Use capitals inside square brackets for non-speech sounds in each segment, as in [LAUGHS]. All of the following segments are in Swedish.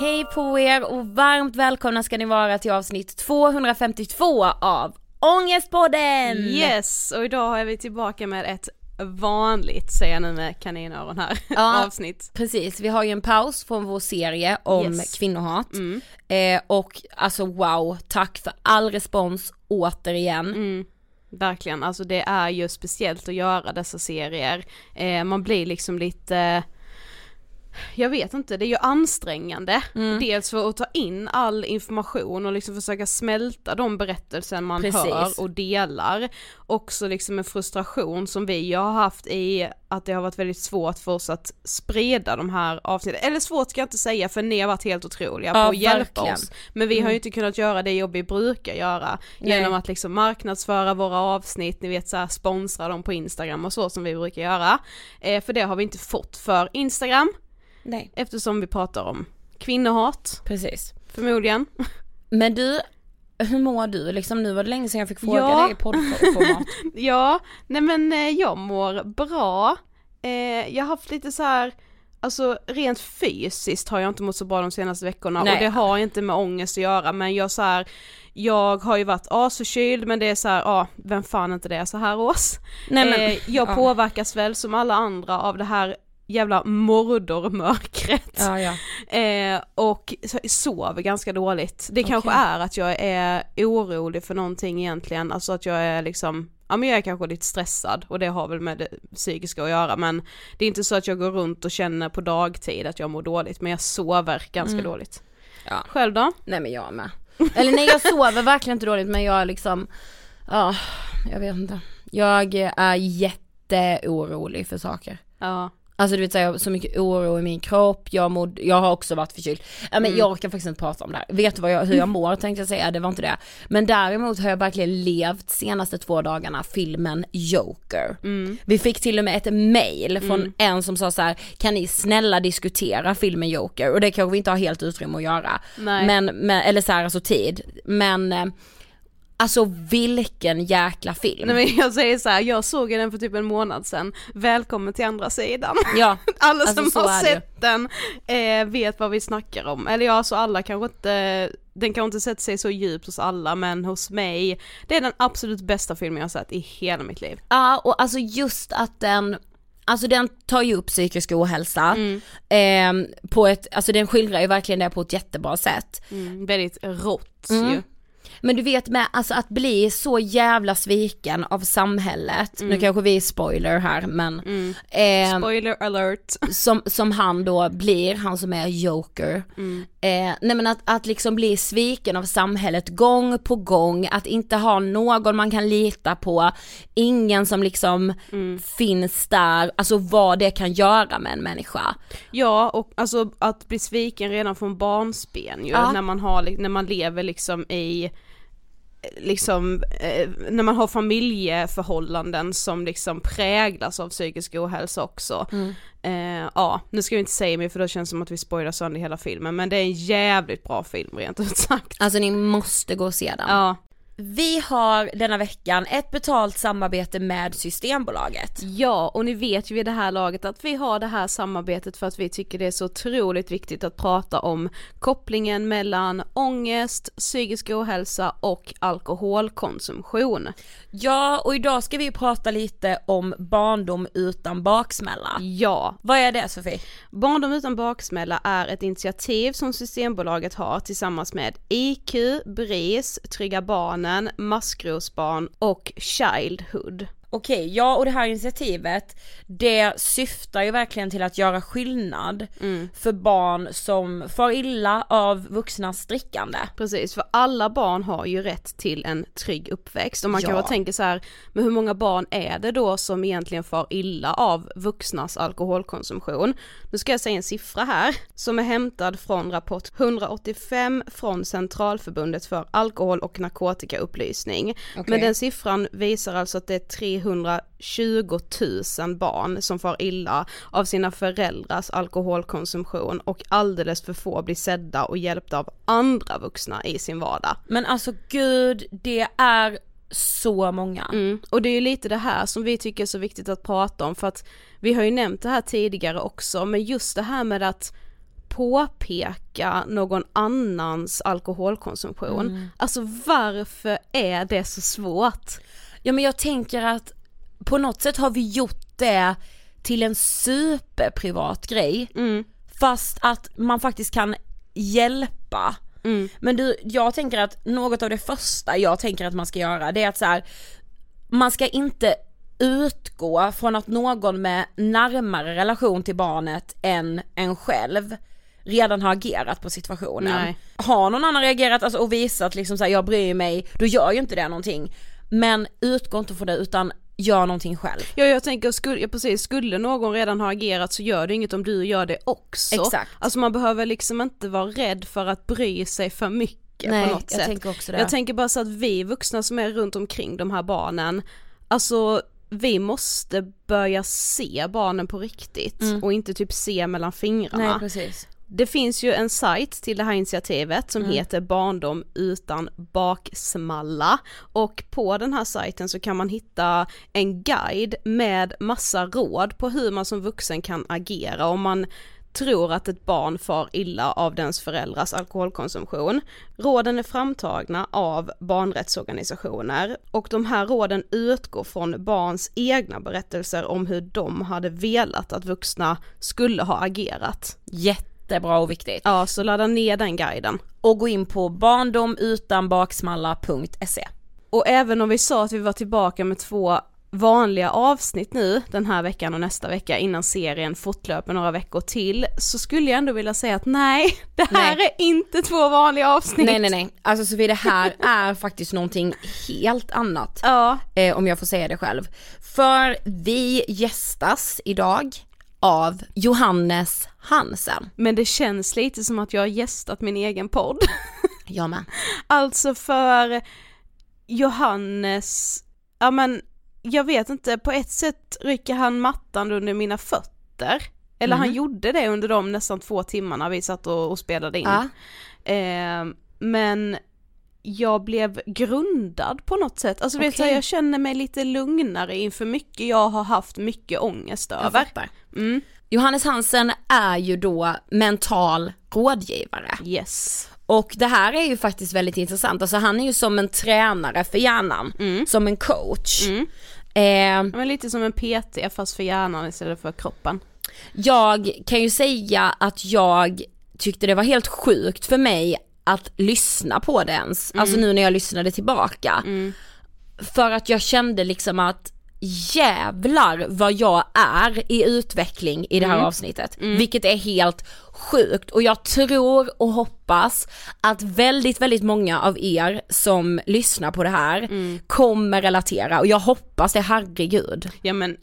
Hej på er och varmt välkomna ska ni vara till avsnitt 252 av Ångestpodden! Yes, och idag är vi tillbaka med ett vanligt, säger jag nu med kaninöron här, Ja. [LAUGHS] avsnitt. Precis, vi har ju en paus från vår serie om Yes. kvinnohat. Mm. Eh, och alltså wow, tack för all respons återigen. Mm. Verkligen, alltså det är ju speciellt att göra dessa serier. Eh, man blir liksom lite jag vet inte, det är ju ansträngande. Dels för att ta in all information och liksom försöka smälta de berättelser man Precis. hör och delar. Också liksom en frustration som vi har haft i att det har varit väldigt svårt för oss att sprida de här avsnitten. Eller svårt ska jag inte säga för ni har varit helt otroliga Ja, på att hjälpa verkligen. Mm. oss. Men vi har ju inte kunnat göra det jobb vi brukar göra. Nej. Genom att liksom marknadsföra våra avsnitt, ni vet så här, sponsra dem på Instagram och så som vi brukar göra. Eh, för det har vi inte fått för Instagram, Nej, eftersom vi pratar om kvinnohat, precis. förmodligen. Men du, hur mår du? Liksom nu var det länge sedan jag fick fråga Ja. dig i poddformat. [LAUGHS] ja, nej men eh, jag mår bra. Eh, jag har haft lite så här alltså rent fysiskt har jag inte mått så bra de senaste veckorna Nej. och det har inte med ångest att göra men jag så här, jag har ju varit asförkyld men det är så här, ja vem fan inte det är så här års. Nej, men- eh, jag ja. påverkas väl som alla andra av det här jävla mordormörkret. Ja, ja. [LAUGHS] Eh, och sover ganska dåligt. Det kanske är att jag är orolig för någonting egentligen, alltså att jag är liksom Ja men jag är kanske lite stressad och det har väl med det psykiska att göra men det är inte så att jag går runt och känner på dagtid att jag mår dåligt men jag sover ganska dåligt. Ja. Själv då? Nej men jag med. Eller nej jag sover verkligen inte dåligt men jag är liksom, ja, jag vet inte. Jag är jätteorolig för saker. Ja. Alltså du vet så här, jag har så mycket oro i min kropp, jag, mod, jag har också varit förkyld. Ja men jag orkar faktiskt inte prata om det här. Vet du jag, hur jag mår tänkte jag säga, det var inte det. Men däremot har jag verkligen levt senaste två dagarna filmen Joker. Vi fick till och med ett mail från en som sa så här: kan ni snälla diskutera filmen Joker? Och det kanske vi inte har helt utrymme att göra. Nej. Men, men eller så här, alltså tid. Men eh, Alltså vilken jäkla film. Nej men jag säger så här, jag såg den för typ en månad sedan, välkommen till andra sidan. Ja, [LAUGHS] Alla alltså som har är det sett den eh, vet vad vi snackar om. Eller ja, så alla kanske inte, den kanske inte sätter sig så djupt hos alla men hos mig, det är den absolut bästa filmen jag har sett i hela mitt liv. Ja och alltså just att den Alltså den tar ju upp psykisk ohälsa, eh, på ett, alltså den skildrar ju verkligen det på ett jättebra sätt. Mm, väldigt rått Mm. ju. Men du vet med, alltså att bli så jävla sviken av samhället, nu kanske vi är spoiler här men, eh, Spoiler alert. [LAUGHS] som, som han då blir, han som är joker. Eh, nej men att, att liksom bli sviken av samhället gång på gång, att inte ha någon man kan lita på, ingen som liksom finns där, alltså vad det kan göra med en människa. Ja och alltså att bli sviken redan från barnsben ju, Ja. när man har, när man lever liksom i liksom, eh, när man har familjeförhållanden som liksom präglas av psykisk ohälsa också. Eh, ja, nu ska vi inte säga mer för då känns det som att vi spoilar sönder hela filmen men det är en jävligt bra film rent ut sagt. Alltså ni måste gå och se den. Ja, Vi har denna veckan ett betalt samarbete med Systembolaget. Ja, och ni vet ju vid det här laget att vi har det här samarbetet för att vi tycker det är så otroligt viktigt att prata om kopplingen mellan ångest, psykisk ohälsa och alkoholkonsumtion. Ja, och idag ska vi prata lite om barndom utan baksmälla. Ja, Vad är det Sofie? Barndom utan baksmälla är ett initiativ som Systembolaget har tillsammans med IQ, BRIS, Trygga Barnen, Maskrosbarn och Childhood. Okej, ja och det här initiativet det syftar ju verkligen till att göra skillnad för barn som far illa av vuxnas drickande. Precis, för alla barn har ju rätt till en trygg uppväxt och man Ja. kan väl tänka så här, men hur många barn är det då som egentligen far illa av vuxnas alkoholkonsumtion? Nu ska jag säga en siffra här som är hämtad från rapport 185 från Centralförbundet för alkohol och narkotikaupplysning. Men den siffran visar alltså att det är 320 000 barn som far illa av sina föräldrars alkoholkonsumtion och alldeles för få blir sedda och hjälpta av andra vuxna i sin vardag. Men alltså gud, det är så många. Mm. Och det är ju lite det här som vi tycker är så viktigt att prata om för att vi har ju nämnt det här tidigare också men just det här med att påpeka någon annans alkoholkonsumtion. Alltså varför är det så svårt? Ja men jag tänker att på något sätt har vi gjort det till en superprivat grej. Fast att man faktiskt kan hjälpa. Men du, jag tänker att något av det första jag tänker att man ska göra det är att så här, man ska inte utgå från att någon med närmare relation till barnet än en själv redan har agerat på situationen. Nej. Har någon annan reagerat alltså, och visat liksom så här, jag bryr mig, då gör ju inte det någonting. Men utgå inte från det utan gör någonting själv. Ja jag tänker, skulle, ja, precis, skulle någon redan ha agerat så gör det inget om du gör det också. Exakt. Alltså man behöver liksom inte vara rädd för att bry sig för mycket Nej, på något jag sätt. tänker också det. Jag tänker bara så att vi vuxna som är runt omkring de här barnen, alltså vi måste börja se barnen på riktigt och inte typ se mellan fingrarna. Mm. Nej precis. Det finns ju en sajt till det här initiativet som heter Barndom utan baksmalla och på den här sajten så kan man hitta en guide med massa råd på hur man som vuxen kan agera om man tror att ett barn far illa av dens föräldrars alkoholkonsumtion. Råden är framtagna av barnrättsorganisationer och de här råden utgår från barns egna berättelser om hur de hade velat att vuxna skulle ha agerat. Jättebra och viktigt. Ja, så ladda ner den guiden. Och gå in på barndomutanbaksmalla.se. Och även om vi sa att vi var tillbaka med två vanliga avsnitt nu den här veckan och nästa vecka innan serien fortlöper några veckor till så skulle jag ändå vilja säga att nej, det här Nej. är inte två vanliga avsnitt. Nej nej nej, alltså Sofie det här är faktiskt någonting helt annat. Ja, Eh, om jag får säga det själv. För vi gästas idag av Johannes Hansen. men det känns lite som att jag har gästat min egen podd. [LAUGHS] Jag med. Alltså för Johannes, ja men jag vet inte, på ett sätt rycker han mattan under mina fötter. Eller han gjorde det under de nästan två timmarna vi satt och, och spelade in. Ja. Eh, men jag blev grundad på något sätt, alltså vet du, jag känner mig lite lugnare inför mycket jag har haft mycket ångest Jag över. fattar. Mm. Johannes Hansen är ju då mental rådgivare. Yes. Och det här är ju faktiskt väldigt intressant, alltså han är ju som en tränare för hjärnan, som en coach. Eh, Men lite som en PT fast för hjärnan istället för kroppen. jag kan ju säga att jag tyckte det var helt sjukt för mig att lyssna på det ens, alltså nu när jag lyssnade tillbaka. För att jag kände liksom att jävlar vad jag är i utveckling i det här avsnittet. Vilket är helt sjukt och jag tror och hoppas att väldigt, väldigt många av er som lyssnar på det här kommer relatera och jag hoppas det, herregud. Ja men,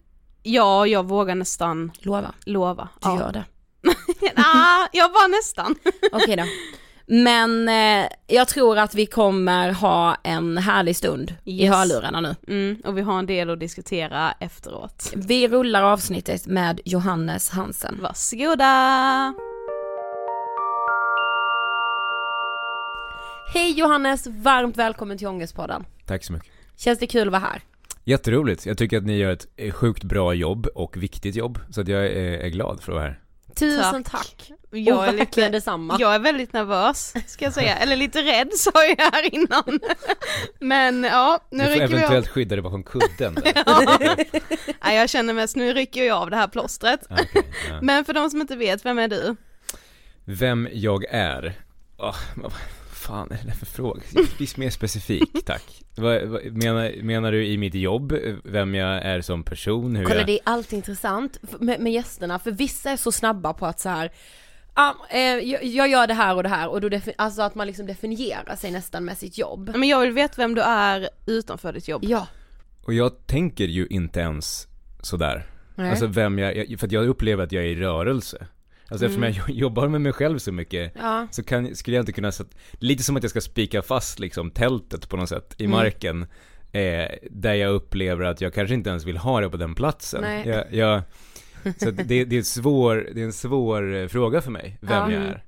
ja jag vågar nästan Lova, lova. du ja. gör det. [LAUGHS] ah, jag var nästan. Okej då. [LAUGHS] Men eh, jag tror att vi kommer ha en härlig stund i Yes. hörlurarna nu. Mm, och vi har en del att diskutera efteråt. Vi rullar avsnittet med Johannes Hansen. Varsågoda! Hej Johannes, varmt välkommen till Ångestpodden. Tack så mycket. Känns det kul att vara här? Jätteroligt. Jag tycker att ni gör ett sjukt bra jobb och viktigt jobb. Så att jag är, är glad för att vara här. Tusen Tack. tack. Jag och är, verkligen lite, detsamma. jag är väldigt nervös, ska jag säga. Eller lite rädd [LAUGHS] sa jag här innan. Men ja, nu Du får rycker vi av. eventuellt skydda dig bakom kudden. där. [LAUGHS] Ja, jag känner mest, nu rycker jag av det här plåstret. Ja, okej, ja. Men för de som inte vet, vem är du? Vem jag är? Vad fan är det där för fråga? Bli mer specifik, [LAUGHS] tack. Vad, vad, menar, menar du i mitt jobb, vem jag är som person? Hur Kolla jag... det är alltid intressant med, med gästerna för vissa är så snabba på att så här. Ja, eh, jag, jag gör det här och det här och då alltså att man liksom definierar sig nästan med sitt jobb. Men jag vill veta vem du är utanför ditt jobb. Ja. Och jag tänker ju inte ens sådär. Nej. Alltså vem jag, jag, för att jag upplever att jag är i rörelse. Alltså eftersom Mm. jag [LAUGHS] jobbar med mig själv så mycket Ja. så kan, skulle jag inte kunna sätta, lite som att jag ska spika fast liksom tältet på något sätt i Mm. marken. Eh, där jag upplever att jag kanske inte ens vill ha det på den platsen. Nej. Jag, jag, så det, det, är svår, det är en svår eh, fråga för mig, vem Ja. jag är.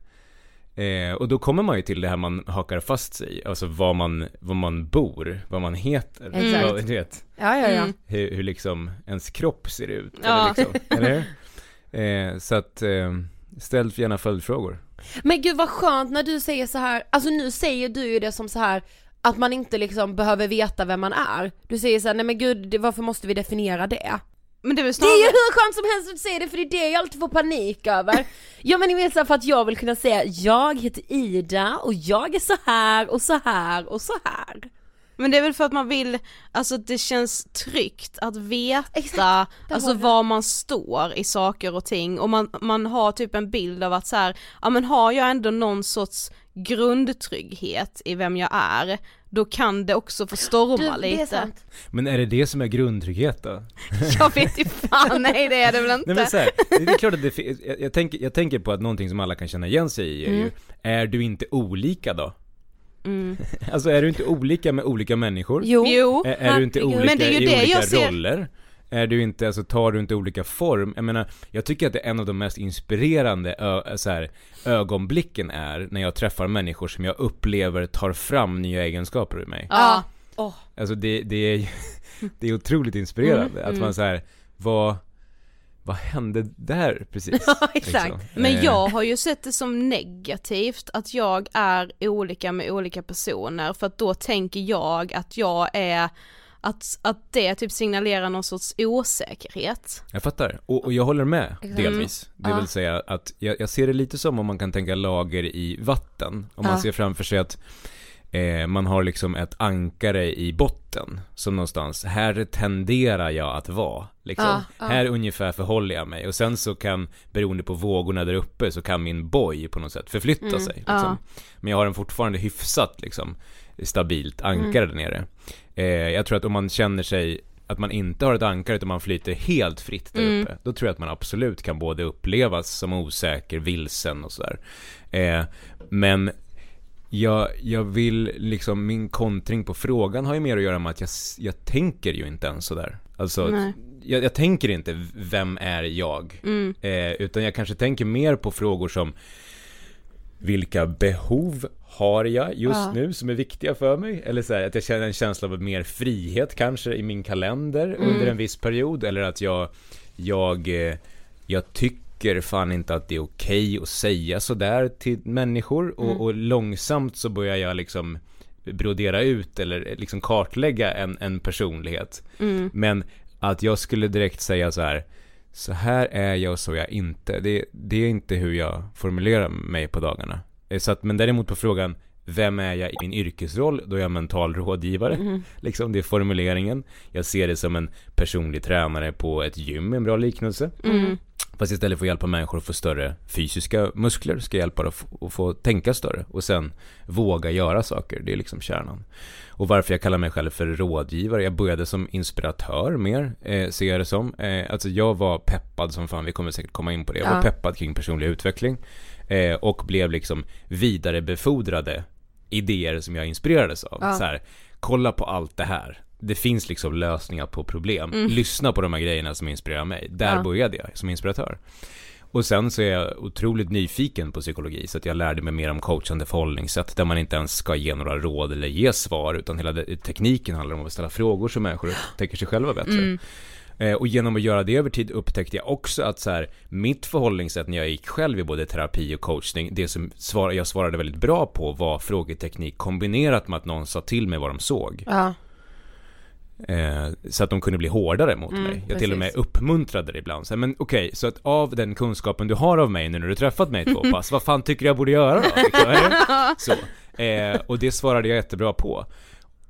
Eh, och då kommer man ju till det här man hakar fast sig alltså var man, var man bor, vad man heter, Exakt. vad, du vet, Ja, ja, ja. Mm. hur, hur liksom ens kropp ser ut. Ja. Eller, liksom, eller? Eh, Så att, eh, ställ gärna följdfrågor. Men gud vad skönt när du säger så här, alltså nu säger du ju det som så här att man inte liksom behöver veta vem man är. Du säger så här, nej men gud varför måste vi definiera det? Men det är väl Det snarare... är ju hur skönt som helst att du säger det för det är det jag alltid får panik över. Ja men ni vet så här, för att jag vill kunna säga jag heter Ida och jag är så här och så här och så här. Men det är väl för att man vill, alltså det känns tryggt att veta Exakt, alltså var man står i saker och ting och man, man har typ en bild av att så här, ja men har jag ändå någon sorts grundtrygghet i vem jag är, då kan det också få storma Du, lite. Men är det det som är grundtrygghet då? [LAUGHS] Jag vet ju fan, [LAUGHS] nej det är det väl inte. Nej men så här, det är klart att det jag, jag, tänker, jag tänker på att någonting som alla kan känna igen sig i är ju, är du inte olika då? Mm. [LAUGHS] Alltså är du inte olika med olika människor? Jo. Jo, Är, är du inte olika Men det är ju i det olika jag ser- roller? Är du inte, alltså tar du inte olika form? Jag menar, jag tycker att det är en av de mest inspirerande ö, så här, ögonblicken är när jag träffar människor som jag upplever tar fram nya egenskaper i mig. ja. Åh. Alltså det, det är [LAUGHS] det är otroligt inspirerande Mm, att man så här, vad vad hände där precis? [LAUGHS] Ja, exakt. Liksom. Men jag har ju sett det som negativt att jag är olika med olika personer för att då tänker jag att jag är att, att det typ signalerar någon sorts osäkerhet. Jag fattar, och, och jag håller med delvis. Det vill säga att jag, jag ser det lite som om man kan tänka lager i vatten. Om man Ja. ser framför sig att eh, man har liksom ett ankare i botten som någonstans, här tenderar jag att vara. Liksom. Ja, ja. Här ungefär förhåller jag mig och sen så kan, beroende på vågorna där uppe, så kan min boj på något sätt förflytta Mm, sig. Liksom. Men jag har en fortfarande hyfsat liksom, stabilt Mm. ankare där nere. Eh, jag tror att om man känner sig att man inte har ett ankare utan man flyter helt fritt där Mm. uppe, då tror jag att man absolut kan både upplevas som osäker, vilsen och sådär. Eh, men jag, jag vill liksom, min kontring på frågan har ju mer att göra med att jag, jag tänker ju inte ens sådär. Alltså, jag, jag tänker inte, vem är jag? Mm. Eh, utan jag kanske tänker mer på frågor som vilka behov har jag just Ja. nu som är viktiga för mig? Eller så här, att jag känner en känsla av mer frihet kanske i min kalender under en viss period. Eller att jag, jag, eh, jag tycker fan inte att det är okej att säga sådär till människor. Och, och långsamt så börjar jag liksom brodera ut eller liksom kartlägga en, en personlighet. Men att jag skulle direkt säga så här så här är jag och så är jag inte. Det, det är inte hur jag formulerar mig på dagarna. Eh, Så att, men däremot på frågan, vem är jag i min yrkesroll? Då är jag mental rådgivare. Liksom, det är formuleringen. Jag ser det som en personlig tränare på ett gym, en bra liknelse. Fast istället för att hjälpa människor att få större fysiska muskler ska jag hjälpa dem att få, att få tänka större och sen våga göra saker. Det är liksom kärnan. Och varför jag kallar mig själv för rådgivare, jag började som inspiratör mer, eh, ser jag det som. Eh, alltså jag var peppad som fan, vi kommer säkert komma in på det. Jag var Ja. peppad kring personlig utveckling eh, och blev liksom vidarebefordrade idéer som jag inspirerades av. Ja. Så här, kolla på allt det här. Det finns liksom lösningar på problem. Lyssna på de här grejerna som inspirerar mig. Där Mm. Ja. började jag som inspiratör. Och sen så är jag otroligt nyfiken på psykologi så att jag lärde mig mer om coachande förhållningssätt där man inte ens ska ge några råd eller ge svar utan hela tekniken handlar om att ställa frågor så människor tänker sig själva bättre. Eh, och genom att göra det över tid upptäckte jag också att så här, mitt förhållningssätt när jag gick själv i både terapi och coachning, det som jag svarade väldigt bra på var frågeteknik kombinerat med att någon sa till mig vad de såg. Ja. Eh, så att de kunde bli hårdare mot mig. Jag till och med precis. uppmuntrade det ibland. Så, här, men okej, så att av den kunskapen du har av mig nu när du träffat mig [LAUGHS] två pass, vad fan tycker du jag borde göra då? Liksom, så. Eh, och det svarade jag jättebra på.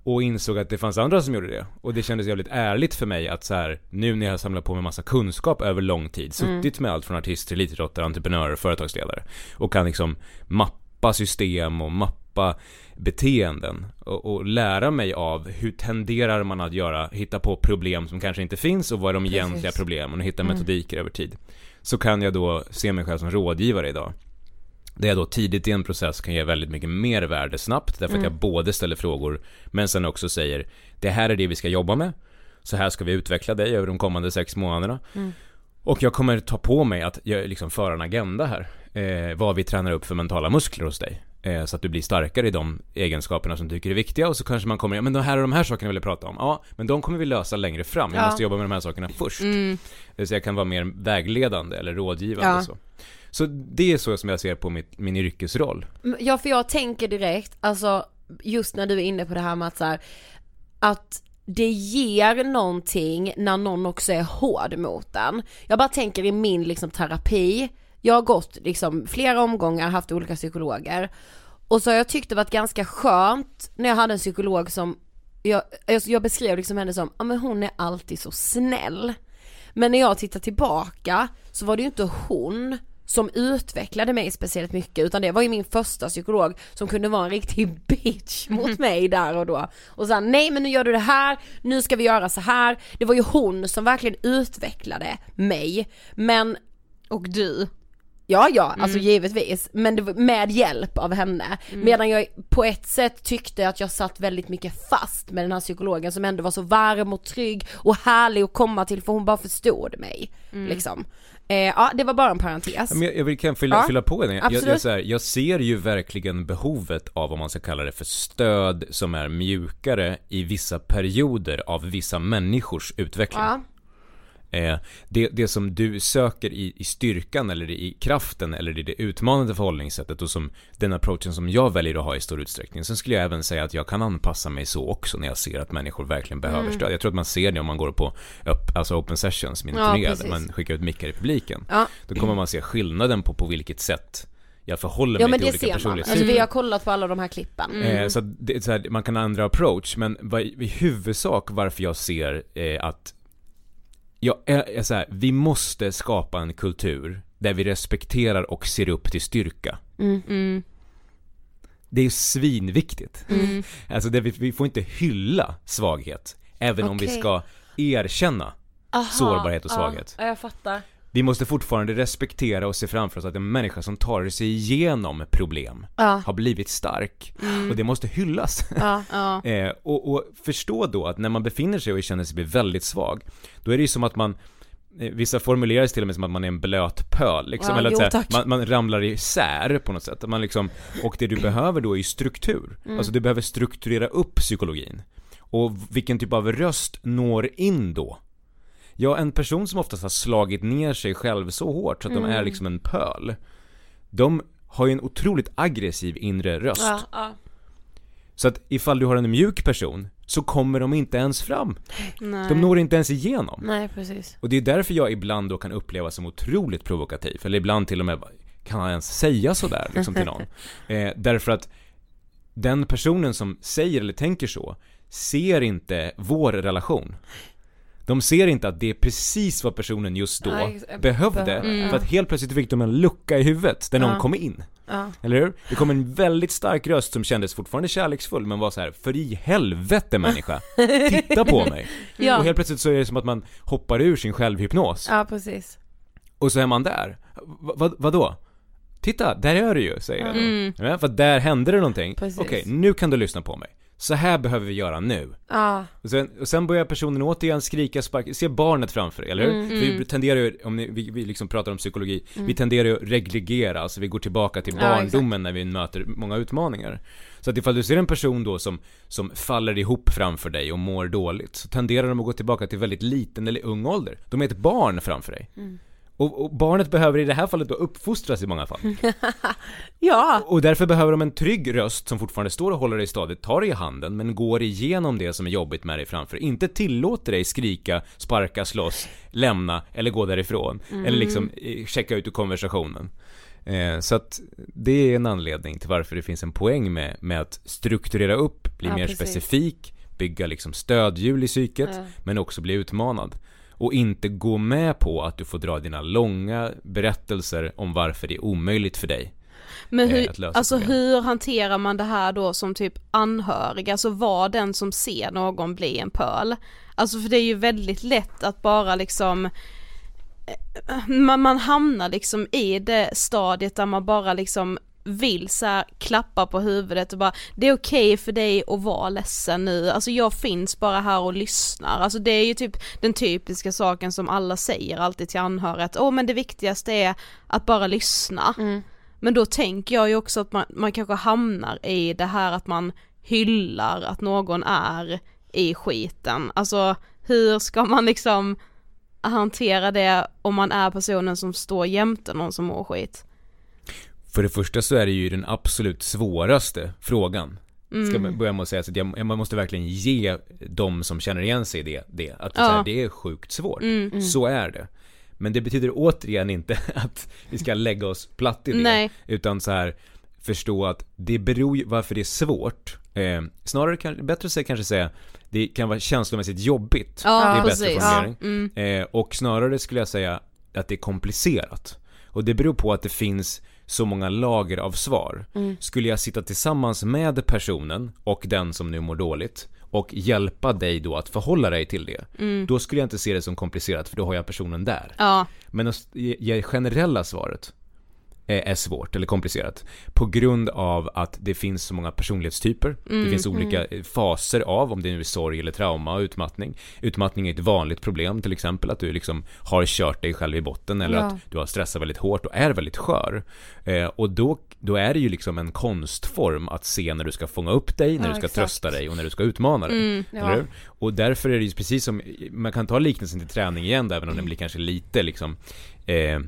Och insåg att det fanns andra som gjorde det. Och det kändes jävligt ärligt för mig att så här, nu när jag har samlat på mig massa kunskap över lång tid, suttit med allt från artister, elitidrottare, entreprenörer, företagsledare och kan liksom mappa system och mappa beteenden och, och lära mig av hur tenderar man att göra, hitta på problem som kanske inte finns och vad är de egentliga problemen och hitta metodiker över tid. Så kan jag då se mig själv som rådgivare idag. Där jag då tidigt i en process kan ge väldigt mycket mer värde snabbt därför att jag både ställer frågor men sen också säger det här är det vi ska jobba med. Så här ska vi utveckla dig över de kommande sex månaderna. Och jag kommer ta på mig att jag liksom föra en agenda här. Eh, vad vi tränar upp för mentala muskler hos dig. Eh, så att du blir starkare i de egenskaperna som du tycker är viktiga och så kanske man kommer, ja men de här och de här sakerna vill jag prata om. Ja, men de kommer vi lösa längre fram. Jag Ja. måste jobba med de här sakerna först. Eh, Så jag kan vara mer vägledande eller rådgivande Ja. så. Så det är så som jag ser på mitt, min yrkesroll. Mm, ja för jag tänker direkt, alltså just när du är inne på det här med att så här, att det ger någonting när någon också är hård mot den. Jag bara tänker i min liksom terapi, jag har gått liksom flera omgångar, haft olika psykologer och så har jag tyckt det varit ganska skönt när jag hade en psykolog som, jag, jag- jag beskrev liksom henne som, ja men hon är alltid så snäll. Men när jag tittar tillbaka så var det ju inte hon som utvecklade mig speciellt mycket utan det var ju min första psykolog som kunde vara en riktig [LAUGHS] bitch mot mig där och då. Och sa nej men nu gör du det här, nu ska vi göra så här. Det var ju hon som verkligen utvecklade mig. Men Och du. Ja, ja, alltså givetvis. Men det var med hjälp av henne. Medan jag på ett sätt tyckte att jag satt väldigt mycket fast med den här psykologen som ändå var så varm och trygg och härlig att komma till för hon bara förstod mig. Liksom. Eh, ja, det var bara en parentes. Ja, Men jag, jag vill kan fylla, Ja, fylla på den. Jag, jag, absolut. jag, här, jag ser ju verkligen behovet av, om man ska kalla det för stöd, som är mjukare i vissa perioder av vissa människors utveckling. Ja, Eh, det, det som du söker i, i styrkan eller i kraften eller i det utmanande förhållningssättet och som den approachen som jag väljer att ha i stor utsträckning. Sen skulle jag även säga att jag kan anpassa mig så också när jag ser att människor verkligen behöver Mm. stöd. Jag tror att man ser det om man går på upp, alltså open sessions, min Ja, turné, där man skickar ut mickar i publiken. Ja. Då kommer man se skillnaden på på vilket sätt jag förhåller Ja mig men till det olika ser personlighetstyper. Alltså, vi har kollat på alla de här klippen. Eh, så att det, är så här, man kan ändra approach, men vad, i huvudsak varför jag ser eh, att jag är, är så här, vi måste skapa en kultur där vi respekterar och ser upp till styrka. Mm. Det är svinviktigt. Mm. [LAUGHS] Alltså det, vi, vi får inte hylla svaghet, även om vi ska erkänna Aha, sårbarhet och svaghet. Ja, jag fattar. Vi måste fortfarande respektera och se framför oss att en människa som tar sig igenom problem Ja. har blivit stark. Och det måste hyllas. Ja. [LAUGHS] Ja. Eh, och, och förstå då att när man befinner sig och känner sig väldigt svag, då är det ju som att man eh, Vissa formulerar det till och med som att man är en blöt pöl liksom, eller att jo, här, man, man ramlar isär på något sätt. Man liksom, och det du [CLEARS THROAT] behöver då är ju struktur. Mm. Alltså du behöver strukturera upp psykologin. Och vilken typ av röst når in då? Ja, en person som oftast har slagit ner sig själv så hårt så att de Mm. är liksom en pöl. De har ju en otroligt aggressiv inre röst. Ja, ja. Så att ifall du har en mjuk person så kommer de inte ens fram. Nej. De når inte ens igenom. Nej precis. Och det är därför jag ibland då kan uppleva som otroligt provokativ, eller ibland till och med kan han ens säga sådär liksom till någon? [LAUGHS] Eh, därför att den personen som säger eller tänker så ser inte vår relation. De ser inte att det är precis vad personen just då Nej, behövde, behöver, för att helt plötsligt fick de en lucka i huvudet där någon Ja. kom in. Ja. Eller hur? Det kom en väldigt stark röst som kändes fortfarande kärleksfull men var så här: för i helvete människa, [LAUGHS] titta på mig. Ja. Och helt plötsligt så är det som att man hoppar ur sin självhypnos. Ja precis. Och så är man där. Va, vad, vadå? Titta, där är du ju, säger jag då. Mm. Ja, för där hände det någonting. Precis. Okej, nu kan du lyssna på mig. Så här behöver vi göra nu. Ja. Och sen, och sen börjar personen återigen skrika, sparka, se barnet framför eller hur? Mm. Vi tenderar ju, om ni, vi, vi liksom pratar om psykologi, vi tenderar ju att regregera, alltså vi går tillbaka till Ja, barndomen när vi möter många utmaningar. Så att ifall du ser en person då som, som faller ihop framför dig och mår dåligt, så tenderar de att gå tillbaka till väldigt liten eller ung ålder. De är ett barn framför dig. Mm. Och, och barnet behöver i det här fallet då uppfostras i många fall. [LAUGHS] Ja. Och därför behöver de en trygg röst som fortfarande står och håller dig stadigt, tar dig i handen, men går igenom det som är jobbigt med dig framför. Inte tillåter dig skrika, sparka, slåss, lämna eller gå därifrån. Eller liksom eh, checka ut ur konversationen. Eh, så att det är en anledning till varför det finns en poäng med, med att strukturera upp, bli Ja, mer precis. specifik, bygga liksom stödhjul i psyket, Ja. men också bli utmanad. Och inte gå med på att du får dra dina långa berättelser om varför det är omöjligt för dig. Men eh, hur, alltså problem. hur hanterar man det här då som typ anhörig, alltså var den som ser någon bli en pöl? Alltså för det är ju väldigt lätt att bara liksom eh, man, man hamnar liksom i det stadiet där man bara liksom vill så här klappa på huvudet och bara det är okej för dig att vara ledsen nu, alltså jag finns bara här och lyssnar, alltså det är ju typ den typiska saken som alla säger alltid till anhöriga att åh men det viktigaste är att bara lyssna. Men då tänker jag ju också att man, man kanske hamnar i det här att man hyllar att någon är i skiten, alltså hur ska man liksom hantera det om man är personen som står jämte någon som mår skit? För det första så är det ju den absolut svåraste frågan. Ska Mm. man börja med att säga så att jag, man måste verkligen ge de som känner igen sig i det, det. Att Ja. så här, det är sjukt svårt. Mm. Så är det. Men det betyder återigen inte [LAUGHS] att vi ska lägga oss platt i det. Nej. Utan så här förstå att det beror ju, varför det är svårt. Eh, snarare kan, bättre att säga, kanske säga, det kan vara känslomässigt jobbigt. Ja, det är precis. bättre formulering. Ja, mm. Eh, och snarare skulle jag säga att det är komplicerat. Och det beror på att det finns så många lager av svar. Skulle jag sitta tillsammans med personen och den som nu mår dåligt och hjälpa dig då att förhålla dig till det, då skulle jag inte se det som komplicerat för då har jag personen där. Ja, Men att ge ge generella svaret är svårt eller komplicerat. På grund av att det finns så många personlighetstyper. det finns olika eh, faser av om det nu är sorg eller trauma och utmattning. Utmattning är ett vanligt problem till exempel att du liksom har kört dig själv i botten eller Ja. att du har stressat väldigt hårt och är väldigt skör. Eh, och då, då är det ju liksom en konstform att se när du ska fånga upp dig, när Ja, du ska exakt. trösta dig och när du ska utmana dig. ja. Eller hur? Och därför är det ju precis som, man kan ta liknelsen till träning igen även om den blir kanske lite liksom eh,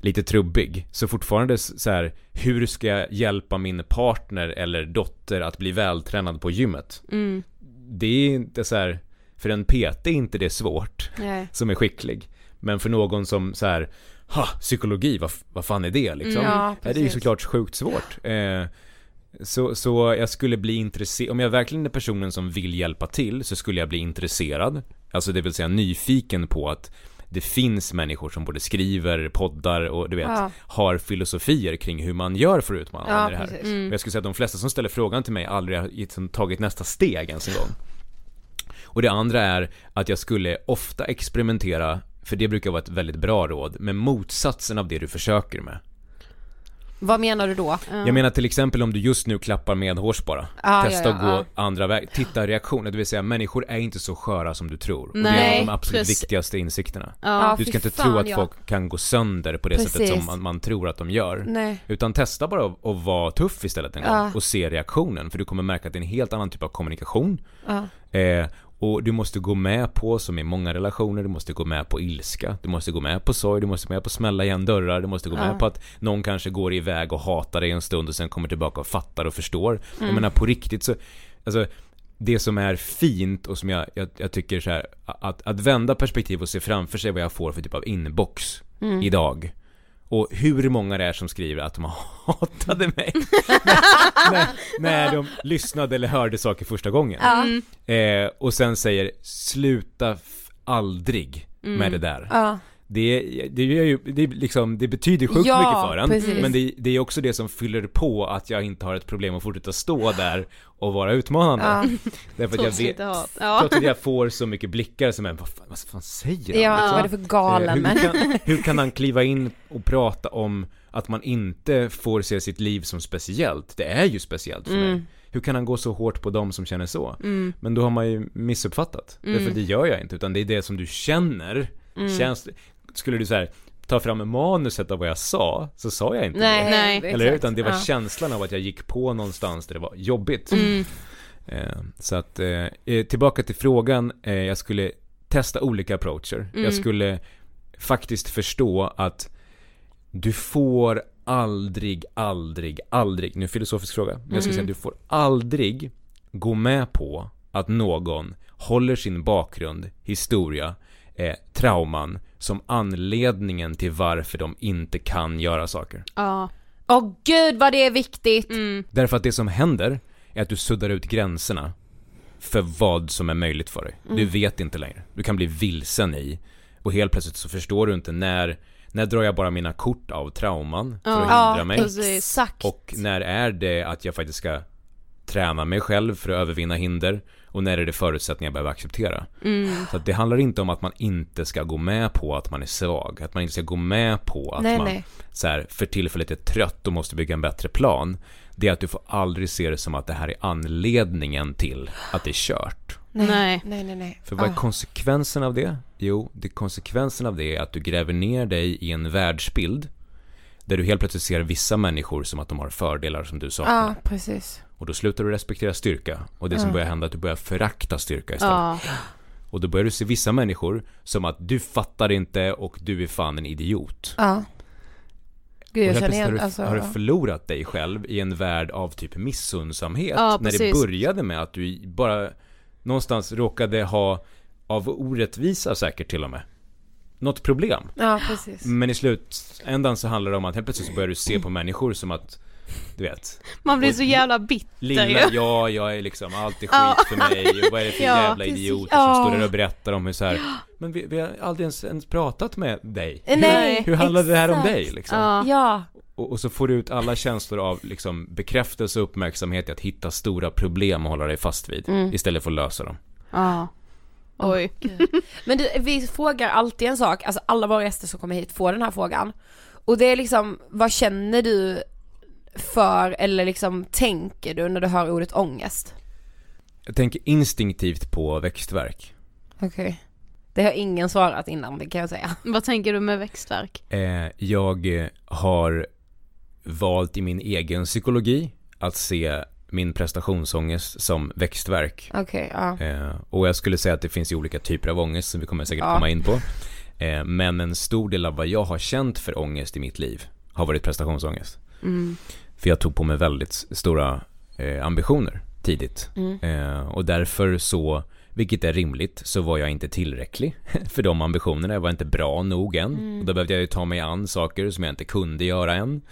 lite trubbig. Så fortfarande så här, hur ska jag hjälpa min partner eller dotter att bli vältränad på gymmet? Mm. Det är inte så här, för en PT är inte det svårt Nej. som är skicklig. Men för någon som så här, ha, psykologi, vad, vad fan är det liksom? Mm, ja, det är ju såklart sjukt svårt. Eh, så, så jag skulle bli intresserad, om jag verkligen är personen som vill hjälpa till så skulle jag bli intresserad. Alltså det vill säga nyfiken på att det finns människor som både skriver, poddar och du vet, Ja. har filosofier kring hur man gör för att utmana Ja, det här. Och jag skulle säga att de flesta som ställer frågan till mig aldrig har liksom tagit nästa steg ens en gång. Och det andra är att jag skulle ofta experimentera, för det brukar vara ett väldigt bra råd, med motsatsen av det du försöker med. Vad menar du då? Jag menar till exempel om du just nu klappar med hårs bara. Ja, Testa ja, att ja, gå andra väg. Titta reaktioner, det vill säga människor är inte så sköra som du tror. och det är Nej, en av de absolut precis. viktigaste insikterna. Ja. Du ska inte fan, tro att ja. folk kan gå sönder på det sättet Precis. som man, man tror att de gör. Nej. Utan testa bara att att vara tuff istället en gång Ja. och se reaktionen. För du kommer märka att det är en helt annan typ av kommunikation. Ja. Eh, och du måste gå med på, som i många relationer, du måste gå med på ilska, du måste gå med på sorg, du måste gå med på smälla igen dörrar, du måste gå Ja. med på att någon kanske går iväg och hatar dig en stund och sen kommer tillbaka och fattar och förstår. Jag menar på riktigt så, alltså det som är fint och som jag, jag, jag tycker så här, att, att vända perspektiv och se framför sig vad jag får för typ av inbox idag. Och hur många det är som skriver att de [LAUGHS] hatade mig när, [LAUGHS] när, när de lyssnade eller hörde saker första gången. Eh, och sen säger sluta aldrig med det där. Ja. Det, det, ju, det, är liksom, det betyder sjukt Ja, mycket för en, precis. men det, det är också det som fyller på att jag inte har ett problem att fortsätta stå där och vara utmanande. Ja. Därför att jag vet. Ja. trots att jag får så mycket blickar som är, vad fan, vad fan säger han? Ja, liksom? vad är det för galen Eh, men? hur, kan, hur kan han kliva in och prata om att man inte får se sitt liv som speciellt? Det är ju speciellt för Mm. mig. Hur kan han gå så hårt på dem som känner så? Men då har man ju missuppfattat. Mm. Därför det gör jag inte, utan det är det som du känner. Mm. Känns, skulle du så här, ta fram manuset av vad jag sa, så sa jag inte Nej, det. Nej. exakt. Eller hur? Utan det var ja. känslan av att jag gick på någonstans där det var jobbigt. Mm. Eh, så att, eh, eh, tillbaka till frågan, eh, jag skulle testa olika approacher. Mm. Jag skulle faktiskt förstå att du får aldrig, aldrig, aldrig, nu filosofisk fråga, men jag ska Mm. säga du får aldrig gå med på att någon håller sin bakgrund, historia, eh, trauman som anledningen till varför de inte kan göra saker. Ja. Åh gud vad det är viktigt! Mm. Därför att det som händer är att du suddar ut gränserna för vad som är möjligt för dig. Du Mm. vet inte längre. Du kan bli vilsen i och helt plötsligt så förstår du inte när, när drar jag bara mina kort av trauman för att Ja. hindra mig? precis. exakt. Och när är det att jag faktiskt ska träna mig själv för att övervinna hinder? Och när är det förutsättningar jag behöver acceptera? Mm. Så att det handlar inte om att man inte ska gå med på att man är svag, att man inte ska gå med på att Nej, man nej. så här, för tillfället är trött och måste bygga en bättre plan. Det är att du får aldrig se det som att det här är anledningen till att det är kört. Nej. Nej, nej, nej. För vad är Ah. konsekvensen av det? Jo, det konsekvensen av det är att du gräver ner dig i en världsbild där du helt plötsligt ser vissa människor som att de har fördelar som du saknar. Ja, precis. Och då slutar du respektera styrka. Och det som börjar hända är att du börjar förakta styrka istället. Ja. Och då börjar du se vissa människor som att du fattar inte och du är fan en idiot. Ja. Gud jag känner igen, du, alltså. har du förlorat dig själv i en värld av typ missundsamhet. Ja, när det började med att du bara någonstans råkade ha, av orättvisa säkert till och med, något problem. Ja, precis. Men i slutändan så handlar det om att helt plötsligt så börjar du se på människor som att, du vet, Man blir så jävla bitter lilla, ju. ja, jag är liksom, allt är skit Ja. för mig och vad är det för [LAUGHS] Ja, jävla idioter Ja. som står där och berättar om hur så här, men vi, vi har aldrig ens, ens pratat med dig. Eh, Nej, Hur handlar det här om exakt. dig liksom? Ja. Och, och så får du ut alla känslor av liksom bekräftelse och uppmärksamhet i att hitta stora problem och hålla dig fast vid Mm. istället för att lösa dem. Ja. Oj. Men du, vi frågar alltid en sak, alltså alla våra gäster som kommer hit får den här frågan. Och det är liksom, vad känner du för eller liksom tänker du när du hör ordet ångest? Jag tänker instinktivt på växtverk. Okej. Det har ingen svarat innan, det kan jag säga. Vad tänker du med växtverk? Eh, jag har valt i min egen psykologi att se min prestationsångest som växtverk. Okej, ja. Eh, och jag skulle säga att det finns ju olika typer av ångest som vi kommer säkert Ja. komma in på. Eh, men en stor del av vad jag har känt för ångest i mitt liv har varit prestationsångest. Mm. För jag tog på mig väldigt stora eh, ambitioner tidigt. Mm. Eh, och därför så, vilket är rimligt, så var jag inte tillräcklig [LAUGHS] för de ambitionerna. Jag var inte bra nog än. Mm. Och då behövde jag ju ta mig an saker som jag inte kunde göra än.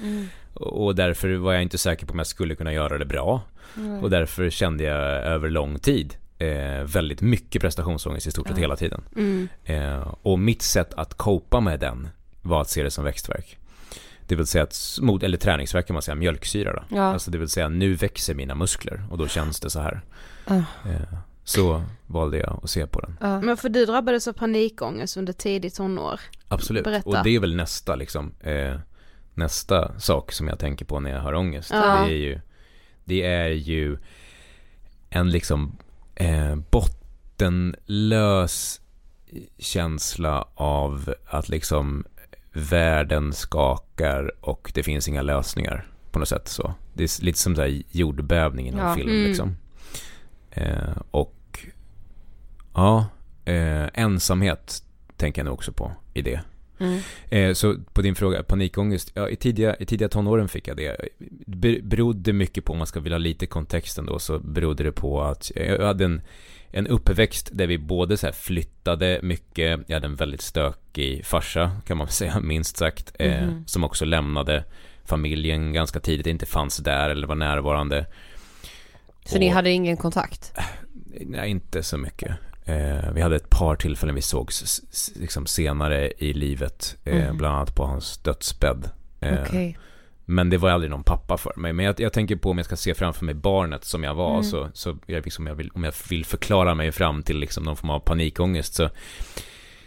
Mm. Och därför var jag inte säker på om jag skulle kunna göra det bra. Och därför kände jag över lång tid eh, väldigt mycket prestationsångest i stort sett hela tiden. Mm. Eh, och mitt sätt att copa med den var att se det som växtverk. Det vill säga att, mod- eller träningsverk kan man säga, mjölksyra då. Ja. Alltså det vill säga nu växer mina muskler och då känns det så här. Ah. Eh, så valde jag att se på den. Ja. Men för du drabbades av panikångest under tidigt tonår. Absolut. Berätta. Och det är väl nästa liksom, eh, nästa sak som jag tänker på när jag har ångest. Ja. Det är ju, det är ju en liksom eh, bottenlös känsla av att liksom världen skakar och det finns inga lösningar på något sätt så. Det är lite som där jordbävning i någon Ja. film Mm. liksom. Eh, och ja, eh, ensamhet tänker jag nog också på i det. Mm. Eh, så på din fråga, panikångest, ja, i, tidiga, i tidiga tonåren fick jag det. Be, berodde mycket på, om man ska vilja ha lite kontext ändå, så berodde det på att jag hade en, en uppväxt där vi både så flyttade mycket, jag hade en väldigt stökig farsa kan man säga, [LAUGHS] minst sagt, eh, Mhm. som också lämnade familjen ganska tidigt, inte fanns där eller var närvarande. Så ni Och- hade ingen kontakt? Nej, inte så mycket. Eh, vi hade ett par tillfällen vi sågs liksom senare i livet, eh, Mhm. bland annat på hans dödsbädd. Eh, Okej. Men det var aldrig någon pappa för mig. Men jag, jag tänker på om jag ska se framför mig barnet som jag var, Mm. så, så jag liksom, jag vill, om jag vill förklara mig fram till liksom någon form av panikångest så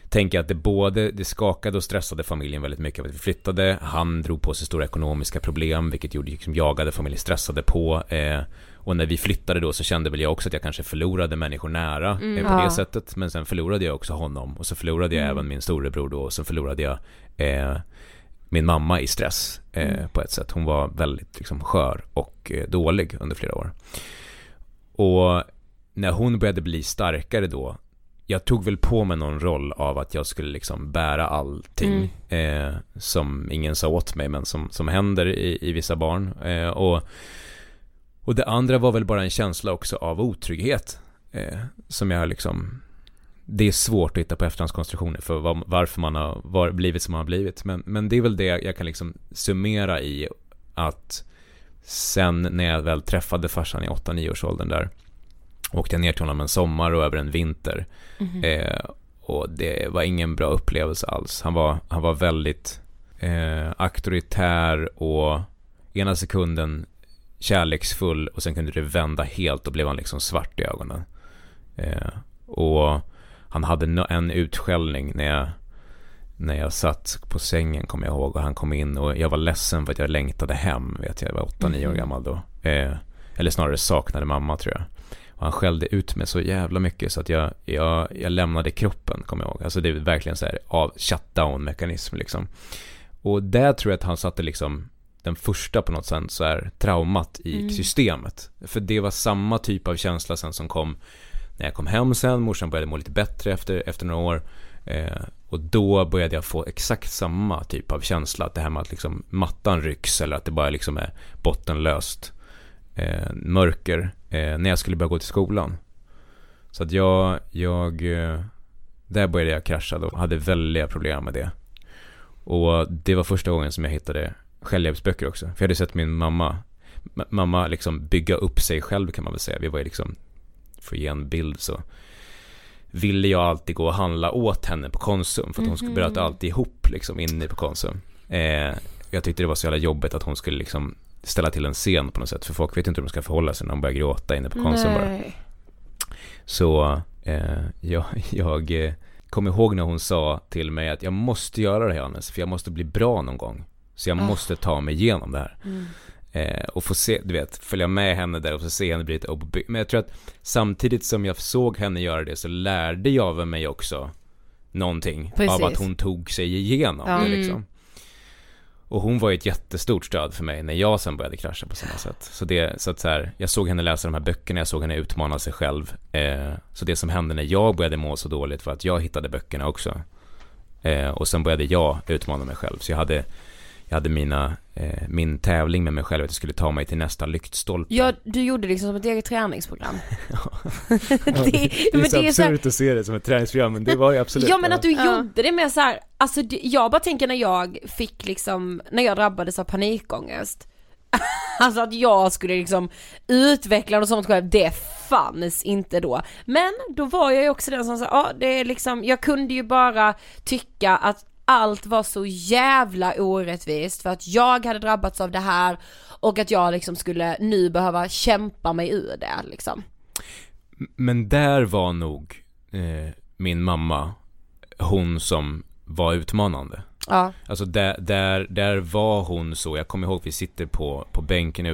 tänker jag att det både, det skakade och stressade familjen väldigt mycket vi flyttade. Han drog på sig stora ekonomiska problem, vilket gjorde liksom jagade familjen, stressade på. Eh, och när vi flyttade då så kände väl jag också att jag kanske förlorade människor nära Mm. eh, på Ja. det sättet. Men sen förlorade jag också honom och så förlorade jag Mm. även min storebror då och så förlorade jag eh, min mamma i stress eh, Mm. på ett sätt. Hon var väldigt liksom, skör och eh, dålig under flera år. Och när hon började bli starkare då, jag tog väl på mig någon roll av att jag skulle liksom bära allting eh, som ingen sa åt mig men som, som händer i, i vissa barn. Eh, och, och det andra var väl bara en känsla också av otrygghet eh, som jag liksom det är svårt att hitta på efterhandskonstruktioner för var, varför man har var, blivit som man har blivit. Men, men det är väl det jag kan liksom summera i att sen när jag väl träffade farsan i 8-9 års åldern där åkte jag ner till honom en sommar och över en vinter. Mhm. Eh, och det var ingen bra upplevelse alls. Han var, han var väldigt eh, auktoritär och ena sekunden kärleksfull och sen kunde det vända helt och blev han liksom svart i ögonen. Eh, och han hade en utskällning när jag, när jag satt på sängen kommer jag ihåg och han kom in och jag var ledsen för att jag längtade hem, vet jag, jag var 8-9 år Mhm. gammal då. Eh, eller snarare saknade mamma tror jag. Och han skällde ut mig så jävla mycket så att jag, jag, jag lämnade kroppen, kommer jag ihåg. Alltså det är verkligen så här av shutdown-mekanism liksom. Och där tror jag att han satte liksom den första på något sätt så här traumat i Mm. systemet. För det var samma typ av känsla sen som kom när jag kom hem sen, morsan började må lite bättre efter, efter några år. Eh, och då började jag få exakt samma typ av känsla, att det här med att liksom mattan rycks eller att det bara liksom är bottenlöst eh, mörker eh, när jag skulle börja gå till skolan. Så att jag, jag, eh, där började jag krascha då, hade väldiga problem med det. Och det var första gången som jag hittade självhjälpsböcker också. För jag hade sett min mamma, ma- mamma liksom bygga upp sig själv kan man väl säga. Vi var ju liksom, för att ge en bild så ville jag alltid gå och handla åt henne på Konsum. För att hon skulle bröt alltid ihop liksom inne på Konsum. Eh, jag tyckte det var så jävla jobbigt att hon skulle liksom ställa till en scen på något sätt. För folk vet inte hur de ska förhålla sig när de börjar gråta inne på Konsum bara. Nej. Så eh, jag, [LAUGHS] jag eh, kom ihåg när hon sa till mig att jag måste göra det här Hannes, för jag måste bli bra någon gång. Så jag måste ta mig igenom det här. Eh, och få se, du vet, följa med henne där och få se henne bryta upp. Men jag tror att samtidigt som jag såg henne göra det så lärde jag väl mig också någonting Precis. av att hon tog sig igenom Ja. det Mm. liksom. Och hon var ju ett jättestort stöd för mig när jag sen började krascha på samma sätt. Så det, så att så här, jag såg henne läsa de här böckerna, jag såg henne utmana sig själv. Eh, så det som hände när jag började må så dåligt var att jag hittade böckerna också. Eh, och sen började jag utmana mig själv. Så jag hade, jag hade mina, eh, min tävling med mig själv att jag skulle ta mig till nästa lyktstolpe. Ja, du gjorde det liksom som ett eget träningsprogram. [LAUGHS] [LAUGHS] det, men är så det är så här- absurt att se det som ett träningsprogram, men det var ju absolut Ja men att du Ja. gjorde det med så här, alltså det- jag bara tänker när jag fick liksom, när jag drabbades av panikångest. [LAUGHS] Alltså att jag skulle liksom utveckla något sånt själv, det fanns inte då. Men då var jag ju också den som sa, ja det är liksom, jag kunde ju bara tycka att allt var så jävla orättvist för att jag hade drabbats av det här och att jag liksom skulle nu behöva kämpa mig ur det liksom. Men där var nog eh, min mamma hon som var utmanande. Ja. Alltså där, där, där var hon så, jag kommer ihåg vi sitter på, på bänken.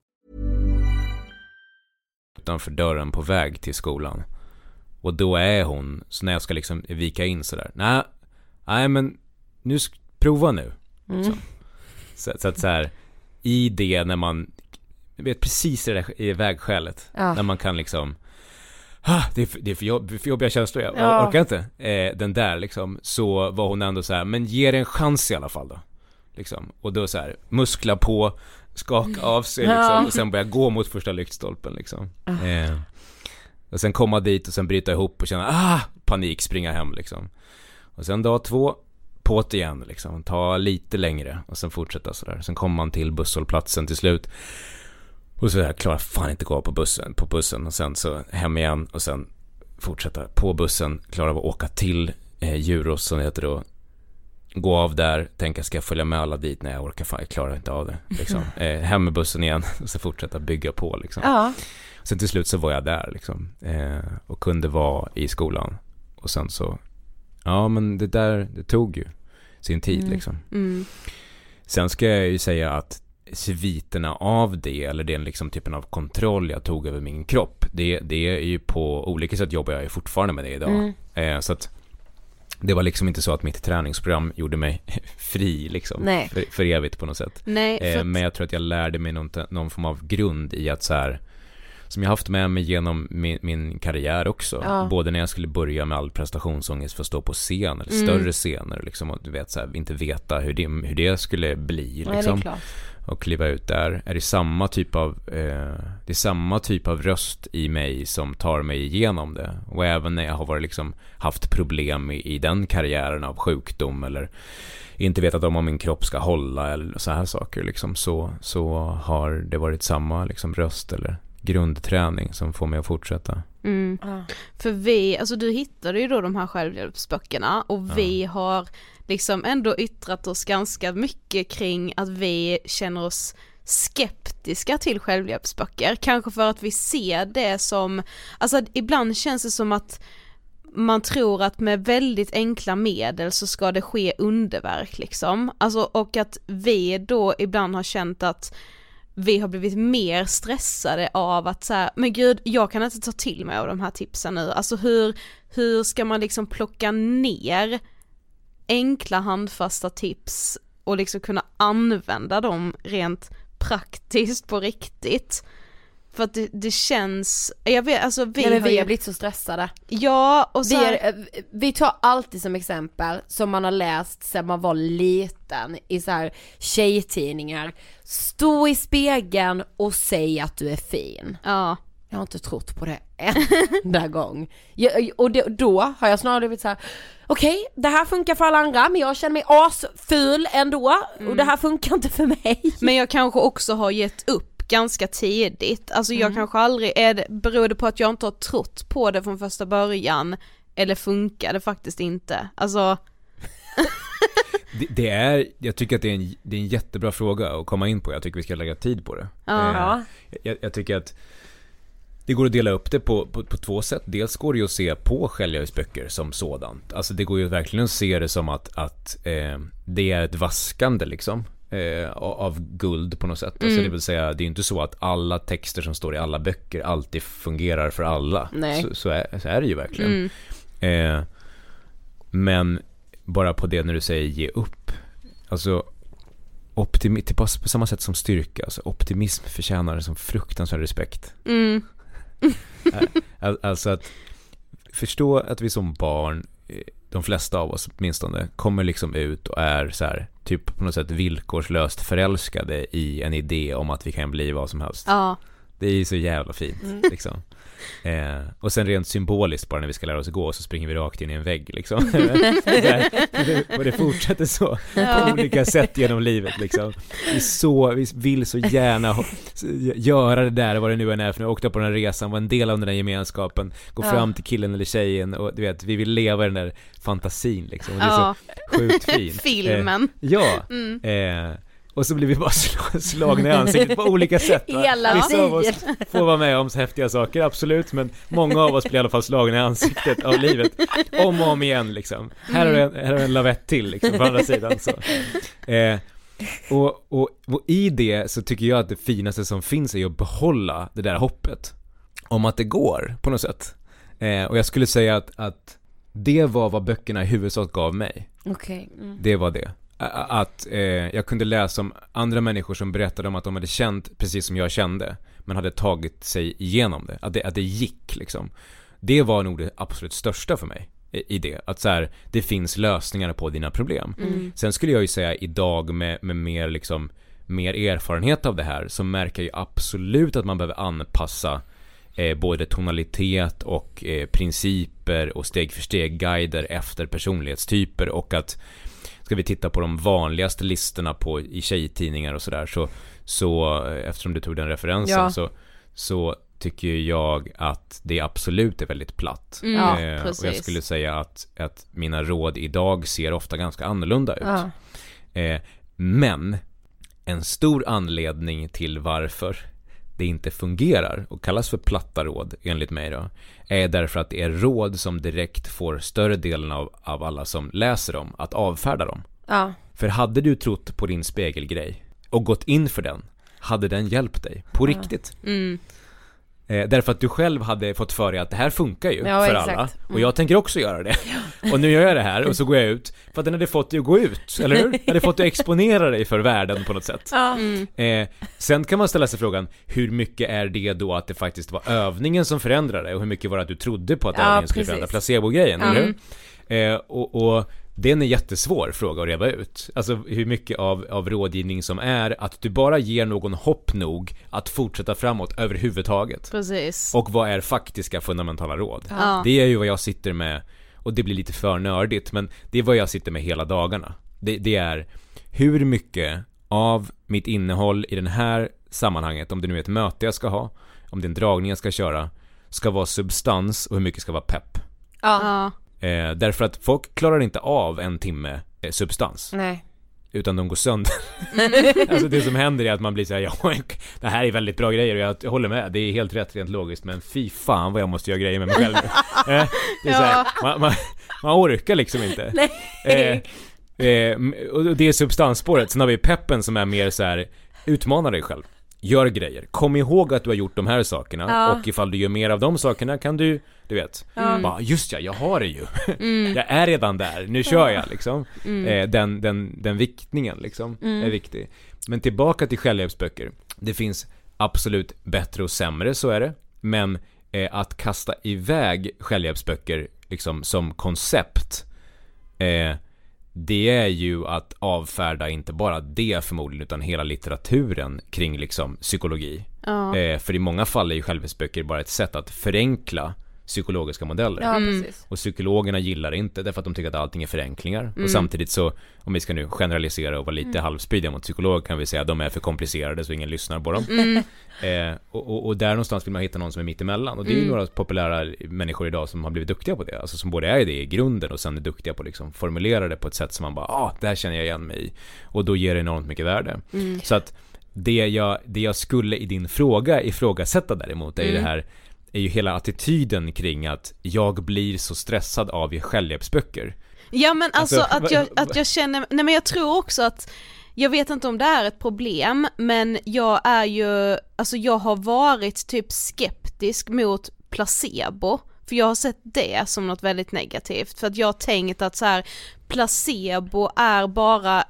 utanför dörren på väg till skolan. Och då är hon, så när jag ska liksom vika in sådär, nej, nej men nu, prova nu. Liksom. Så, så att så här, i det när man, vet precis det där i vägskälet, Ja. när man kan liksom, ah, det, är för, det är för, jobb, för jobbiga känslor, jag Ja. orkar inte. Eh, den där liksom, så var hon ändå så här, men ge det en chans i alla fall då. Liksom. Och då så här, muskla på, skaka av sig liksom, och sen börja gå mot första lyktstolpen liksom. Eh, och sen komma dit och sen bryta ihop och känna, ah, panik, springa hem liksom. Och sen dag två, på det igen liksom, ta lite längre och sen fortsätta sådär. Sen kommer man till busshållplatsen till slut. Och så här, klarar fan inte gå på bussen, på bussen och sen så hem igen och sen fortsätta på bussen, klara av att åka till eh, Djurås som det heter då. Gå av där, tänka ska jag följa med alla dit? Nej jag orkar fan, jag klarar inte av det. Liksom. [LAUGHS] Eh, hem med bussen igen [LAUGHS] och så fortsätta bygga på liksom. Ja. Sen till slut så var jag där liksom. Eh, och kunde vara i skolan. Och sen så, ja men det där, det tog ju sin tid liksom. Mm. Sen ska jag ju säga att sviterna av det, eller den liksom typen av kontroll jag tog över min kropp, det, det är ju på olika sätt jobbar jag ju fortfarande med det idag. Mm. Eh, så att det var liksom inte så att mitt träningsprogram gjorde mig [LAUGHS] fri liksom. Nej. För, för evigt på något sätt. Nej, för Eh, men jag tror att jag lärde mig någon, någon form av grund i att så här som jag haft med mig genom min, min karriär också. Ja. Både när jag skulle börja med all prestationsångest för att stå på scen eller Mm. större scener liksom och du vet så här, inte veta hur det, hur det skulle bli Nej, liksom. klart och kliva ut där. Är det samma typ av, eh, det är samma typ av röst i mig som tar mig igenom det. Och även när jag har varit liksom haft problem i, i den karriären av sjukdom eller inte vetat om om min kropp ska hålla eller så här saker liksom så, så har det varit samma liksom röst eller grundträning som får mig att fortsätta. mm. Ja. För vi, alltså du hittade ju då de här självhjälpsböckerna och vi har liksom ändå yttrat oss ganska mycket kring att vi känner oss skeptiska till självhjälpsböcker, kanske för att vi ser det som, alltså ibland känns det som att man tror att med väldigt enkla medel så ska det ske underverk liksom, alltså och att vi då ibland har känt att vi har blivit mer stressade av att så här, men gud jag kan inte ta till mig av de här tipsen nu, alltså hur, hur ska man liksom plocka ner enkla handfasta tips och liksom kunna använda dem rent praktiskt på riktigt. För att det, det känns, jag vet alltså vi, Nej, men vi har blivit så stressade. ja och så Vi, är, eh, vi tar alltid som exempel som man har läst sedan man var liten i så här tjejtidningar. Stå i spegeln och säg att du är fin. ja, Jag har inte trott på det en [LAUGHS] enda gång. Jag, och det, då har jag snarare blivit så här: okej det här funkar för alla andra men jag känner mig asful ändå och det här funkar inte för mig. men jag kanske också har gett upp ganska tidigt, alltså jag kanske aldrig, är det, beror det på att jag inte har trott på det från första början eller funkar det faktiskt inte? Alltså, [LAUGHS] Det, det är, jag tycker att det är, en, det är en jättebra fråga att komma in på. Jag tycker vi ska lägga tid på det. Ja. Eh, jag, jag tycker att det går att dela upp det på, på, på två sätt. Dels går det ju att se på självhjälpsböcker som sådant. Alltså det går ju verkligen att se det som att, att eh, det är ett vaskande liksom. Eh, av guld på något sätt. Alltså Mm. det vill säga, det är inte så att alla texter som står i alla böcker alltid fungerar för alla. Så, så, är, så är det ju verkligen. mm, Eh, men bara på det när du säger ge upp. Alltså, optimi- på, samma sätt som styrka. Alltså, optimism förtjänar en sån fruktansvärd respekt. mm, [LAUGHS] Al- Alltså att förstå att vi som barn, eh, de flesta av oss åtminstone, kommer liksom ut och är så här, typ på något sätt villkorslöst förälskade i en idé om att vi kan bli vad som helst. ja, det är ju så jävla fint liksom. Eh, och sen rent symboliskt bara när vi ska lära oss gå så springer vi rakt in i en vägg liksom. [LAUGHS] [LAUGHS] Och det fortsätter så på olika sätt genom livet liksom. Vi, så, vi vill så gärna ha, göra det där, vad det nu än är för nu åkte på den här resan, vara en del av den där gemenskapen, gå Ja. fram till killen eller tjejen och du vet, vi vill leva i den där fantasin liksom. Och det är ja, så sjukt fint. [LAUGHS] Eh, filmen. Ja, Mm. eh, och så blir vi bara [LAUGHS] sl- slagna i ansiktet på olika sätt va? [LAUGHS] Hela Vissa av oss får vara med om så häftiga saker, absolut, men många av oss blir i alla fall slagna i ansiktet av livet, om och om igen liksom. Här har du en, här har en lavett till liksom, på andra sidan så. Eh, och, och, och i det så tycker jag att det finaste som finns är att behålla det där hoppet. Om att det går, på något sätt. Eh, och jag skulle säga att, att det var vad böckerna i huvudsak gav mig. Okej. Mm. Det var det. Att eh, jag kunde läsa om andra människor som berättade om att de hade känt precis som jag kände, men hade tagit sig igenom det. Att det, att det gick liksom. Det var nog det absolut största för mig i det. Att så här, det finns lösningar på dina problem. Sen skulle jag ju säga idag med, med mer liksom mer erfarenhet av det här så märker jag ju absolut att man behöver anpassa eh, både tonalitet och eh, principer och steg för steg guider efter personlighetstyper och att ska vi titta på de vanligaste listorna på, i tjejtidningar och sådär så, så eh, eftersom du tog den referensen Ja. så, så tycker jag att det absolut är väldigt platt. Mm, Ja, Eh, och jag skulle säga att, att mina råd idag ser ofta ganska annorlunda ut. Ja. Eh, men en stor anledning till varför det inte fungerar och kallas för platta råd enligt mig då är därför att det är råd som direkt får större delen av, av alla som läser dem att avfärda dem. Ja. För hade du trott på din spegelgrej och gått in för den hade den hjälpt dig på riktigt. Mm. Eh, därför att du själv hade fått för dig att det här funkar ju Ja, för exakt. alla. Mm. Och jag tänker också göra det. [LAUGHS] Och nu gör jag det här och så går jag ut. För att den hade fått dig att gå ut, eller hur? hade fått dig att exponera dig för världen på något sätt. Ja. Mm. Eh, sen kan man ställa sig frågan, hur mycket är det då att det faktiskt var övningen som förändrade och hur mycket var det att du trodde på att Ja, övningen skulle precis. förändra placebo-grejen, Mm. eller hur? Eh, och, och det är en jättesvår fråga att reda ut. Alltså hur mycket av, av rådgivning som är att du bara ger någon hopp nog att fortsätta framåt överhuvudtaget. Precis. Och vad är faktiska fundamentala råd? Ja. Det är ju vad jag sitter med, och det blir lite för nördigt, men det är vad jag sitter med hela dagarna. Det, det är hur mycket av mitt innehåll i den här sammanhanget, om det nu är ett möte jag ska ha, om det är en dragning jag ska köra, ska vara substans och hur mycket ska vara pepp. Ja. Eh, därför att folk klarar inte av en timme eh, substans. Nej. utan de går sönder. [LAUGHS] alltså det som händer är att man blir såhär, ja, det här är väldigt bra grejer och jag håller med, det är helt rätt rent logiskt, men fy fan vad jag måste göra grejer med mig själv. [LAUGHS] Eh, Det är så här, man, man, man orkar liksom inte. Eh, eh, och det är substansspåret, sen har vi peppen som är mer så här utmana dig själv. Gör grejer. Kom ihåg att du har gjort de här sakerna Ja. och ifall du gör mer av de sakerna kan du, du vet, bara just ja, jag har det ju. [LAUGHS] jag är redan där, nu kör jag liksom. Eh, den, den, den viktningen liksom är viktig. Men tillbaka till självhjälpsböcker. Det finns absolut bättre och sämre, så är det. Men eh, att kasta iväg självhjälpsböcker liksom som koncept eh, det är ju att avfärda inte bara det förmodligen utan hela litteraturen kring liksom psykologi. Ja. Eh, för i många fall är ju självhjälpsböcker bara ett sätt att förenkla psykologiska modeller. Ja, precis. Och psykologerna gillar det inte därför att de tycker att allting är förenklingar. Mm. Och samtidigt så, om vi ska nu generalisera och vara lite halvspydiga mot psykologer kan vi säga att de är för komplicerade så ingen lyssnar på dem. Mm. [LAUGHS] Eh, och, och, och där någonstans vill man hitta någon som är mittemellan. Och det är Mm. ju några populära människor idag som har blivit duktiga på det. Alltså som både är det i grunden och sen är duktiga på att liksom formulera det på ett sätt som man bara, ah, det här känner jag igen mig i. Och då ger det enormt mycket värde. Mm. Så att det jag, det jag skulle i din fråga ifrågasätta däremot är ju Mm. det här är ju hela attityden kring att jag blir så stressad av självhjälpsböcker. Ja men alltså, Alltså, att, jag, att jag känner, nej men jag tror också att jag vet inte om det är ett problem, men jag är ju, alltså jag har varit typ skeptisk mot placebo, för jag har sett det som något väldigt negativt, för att jag har tänkt att så här, placebo är bara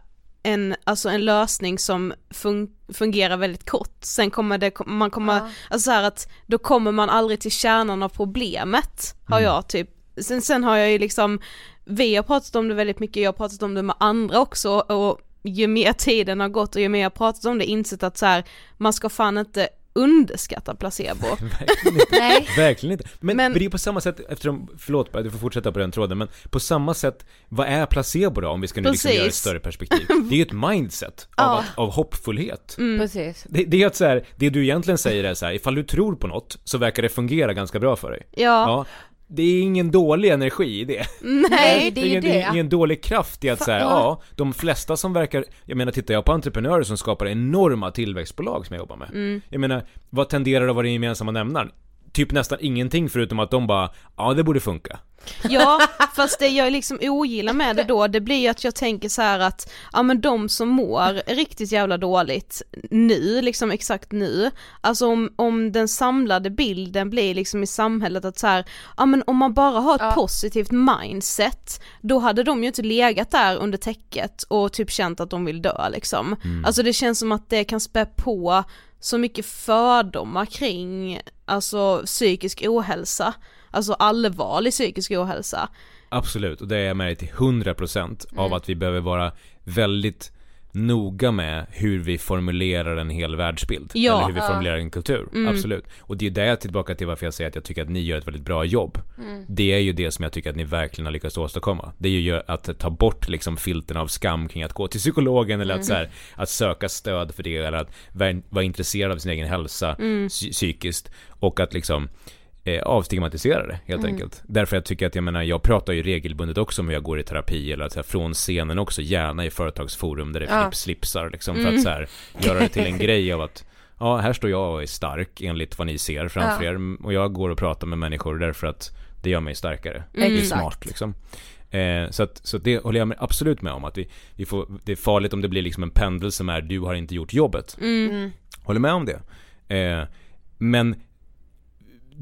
en, alltså en lösning som fun- fungerar väldigt kort, sen kommer det, man kommer, alltså så här att då kommer man aldrig till kärnan av problemet, har jag typ, sen, sen har jag ju liksom, vi har pratat om det väldigt mycket, jag har pratat om det med andra också och ju mer tiden har gått och ju mer jag har pratat om det insett att så här, man ska fan inte underskatta placebo. [LAUGHS] Verkligen inte. Nej. Verkligen inte. Men, Men- men det är på samma sätt, eftersom, förlåt du får fortsätta på den tråden, men på samma sätt, vad är placebo då om vi ska nu liksom göra ett större perspektiv? [LAUGHS] Det är ju ett mindset av, Ja. att, av hoppfullhet. Precis. Det, det är att så här, det du egentligen säger är så här, ifall du tror på något så verkar det fungera ganska bra för dig. Ja, Ja. Det är ingen dålig energi i det. Nej, [LAUGHS] det är ingen, det. ingen dålig kraft i att säga, ja, de flesta som verkar, jag menar tittar jag på entreprenörer som skapar enorma tillväxtbolag som jag jobbar med. Mm. Jag menar, vad tenderar att vara den gemensamma nämnaren? Typ nästan ingenting förutom att de bara, ja det borde funka. Ja, fast det jag liksom ogillar med det då, det blir att jag tänker så här att, ja men de som mår riktigt jävla dåligt nu, liksom exakt nu, alltså om, om den samlade bilden blir liksom i samhället att så här, ja men om man bara har ett positivt mindset, då hade de ju inte legat där under täcket och typ känt att de vill dö liksom. Alltså det känns som att det kan spä på så mycket fördomar kring, alltså psykisk ohälsa alltså allvarlig psykisk ohälsa. Absolut, och det är jag med till 100% av att vi behöver vara väldigt noga med hur vi formulerar en hel världsbild. Ja. Eller hur vi formulerar en kultur. Absolut. Och det är där jag tillbaka till varför jag säger att jag tycker att ni gör ett väldigt bra jobb. Det är ju det som jag tycker att ni verkligen har lyckats åstadkomma. Det är ju att ta bort liksom filten av skam kring att gå till psykologen eller att, så här, att söka stöd för det eller att vara, intresserad av sin egen hälsa psy- psykiskt och att liksom eh, avstigmatisera det helt enkelt. Därför jag tycker att, jag menar, jag pratar ju regelbundet också om hur jag går i terapi eller att så här, från scenen också, gärna i företagsforum där det Ja. flippslipsar liksom för att så här, göra det till en [LAUGHS] grej av att ja, här står jag och är stark enligt vad ni ser framför Ja. er och jag går och pratar med människor därför att det gör mig starkare. Det är smart liksom. Eh, så, att, så att det håller jag med, absolut med om att vi, vi får, det är farligt om det blir liksom en pendel som är du har inte gjort jobbet. Håller med om det. Eh, men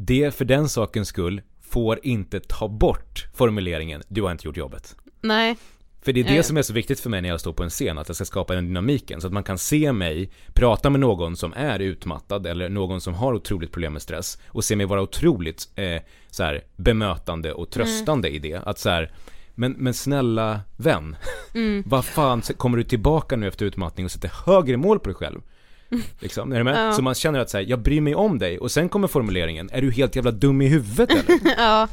det för den sakens skull får inte ta bort formuleringen du har inte gjort jobbet. Nej, För det är det Ja. som är så viktigt för mig när jag står på en scen, att jag ska skapa den dynamiken så att man kan se mig prata med någon som är utmattad eller någon som har otroligt problem med stress och se mig vara otroligt eh, så här, bemötande och tröstande i det. Att så här, men, men snälla vän, [LAUGHS] vad fan kommer du tillbaka nu efter utmattning och sätter högre mål på dig själv? [LAUGHS] Liksom, är du med? Ja. Så man känner att så här, jag bryr mig om dig och sen kommer formuleringen, är du helt jävla dum i huvudet eller? [LAUGHS] ja,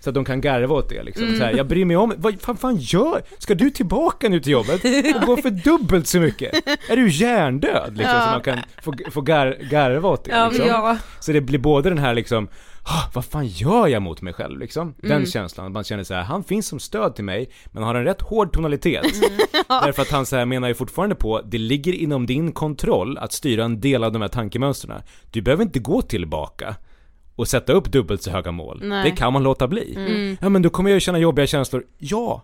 Så att de kan garva åt det liksom. Så här, jag bryr mig om, vad fan, fan gör? Ska du tillbaka nu till jobbet och gå för dubbelt så mycket? Är du hjärndöd liksom? Så man kan få, få gar, garva åt det Ja, liksom. ja. Så det blir både den här liksom, "Ah, vad fan gör jag mot mig själv liksom? Den Mm. känslan, man känner så här, han finns som stöd till mig, men har en rätt hård tonalitet. Mm. [LAUGHS] Därför att han så här menar ju fortfarande på, det ligger inom din kontroll att styra en del av de här tankemönstren. Du behöver inte gå tillbaka och sätta upp dubbelt så höga mål. Nej. Det kan man låta bli. Mm. Ja men då kommer jag ju känna jobbiga känslor. Ja!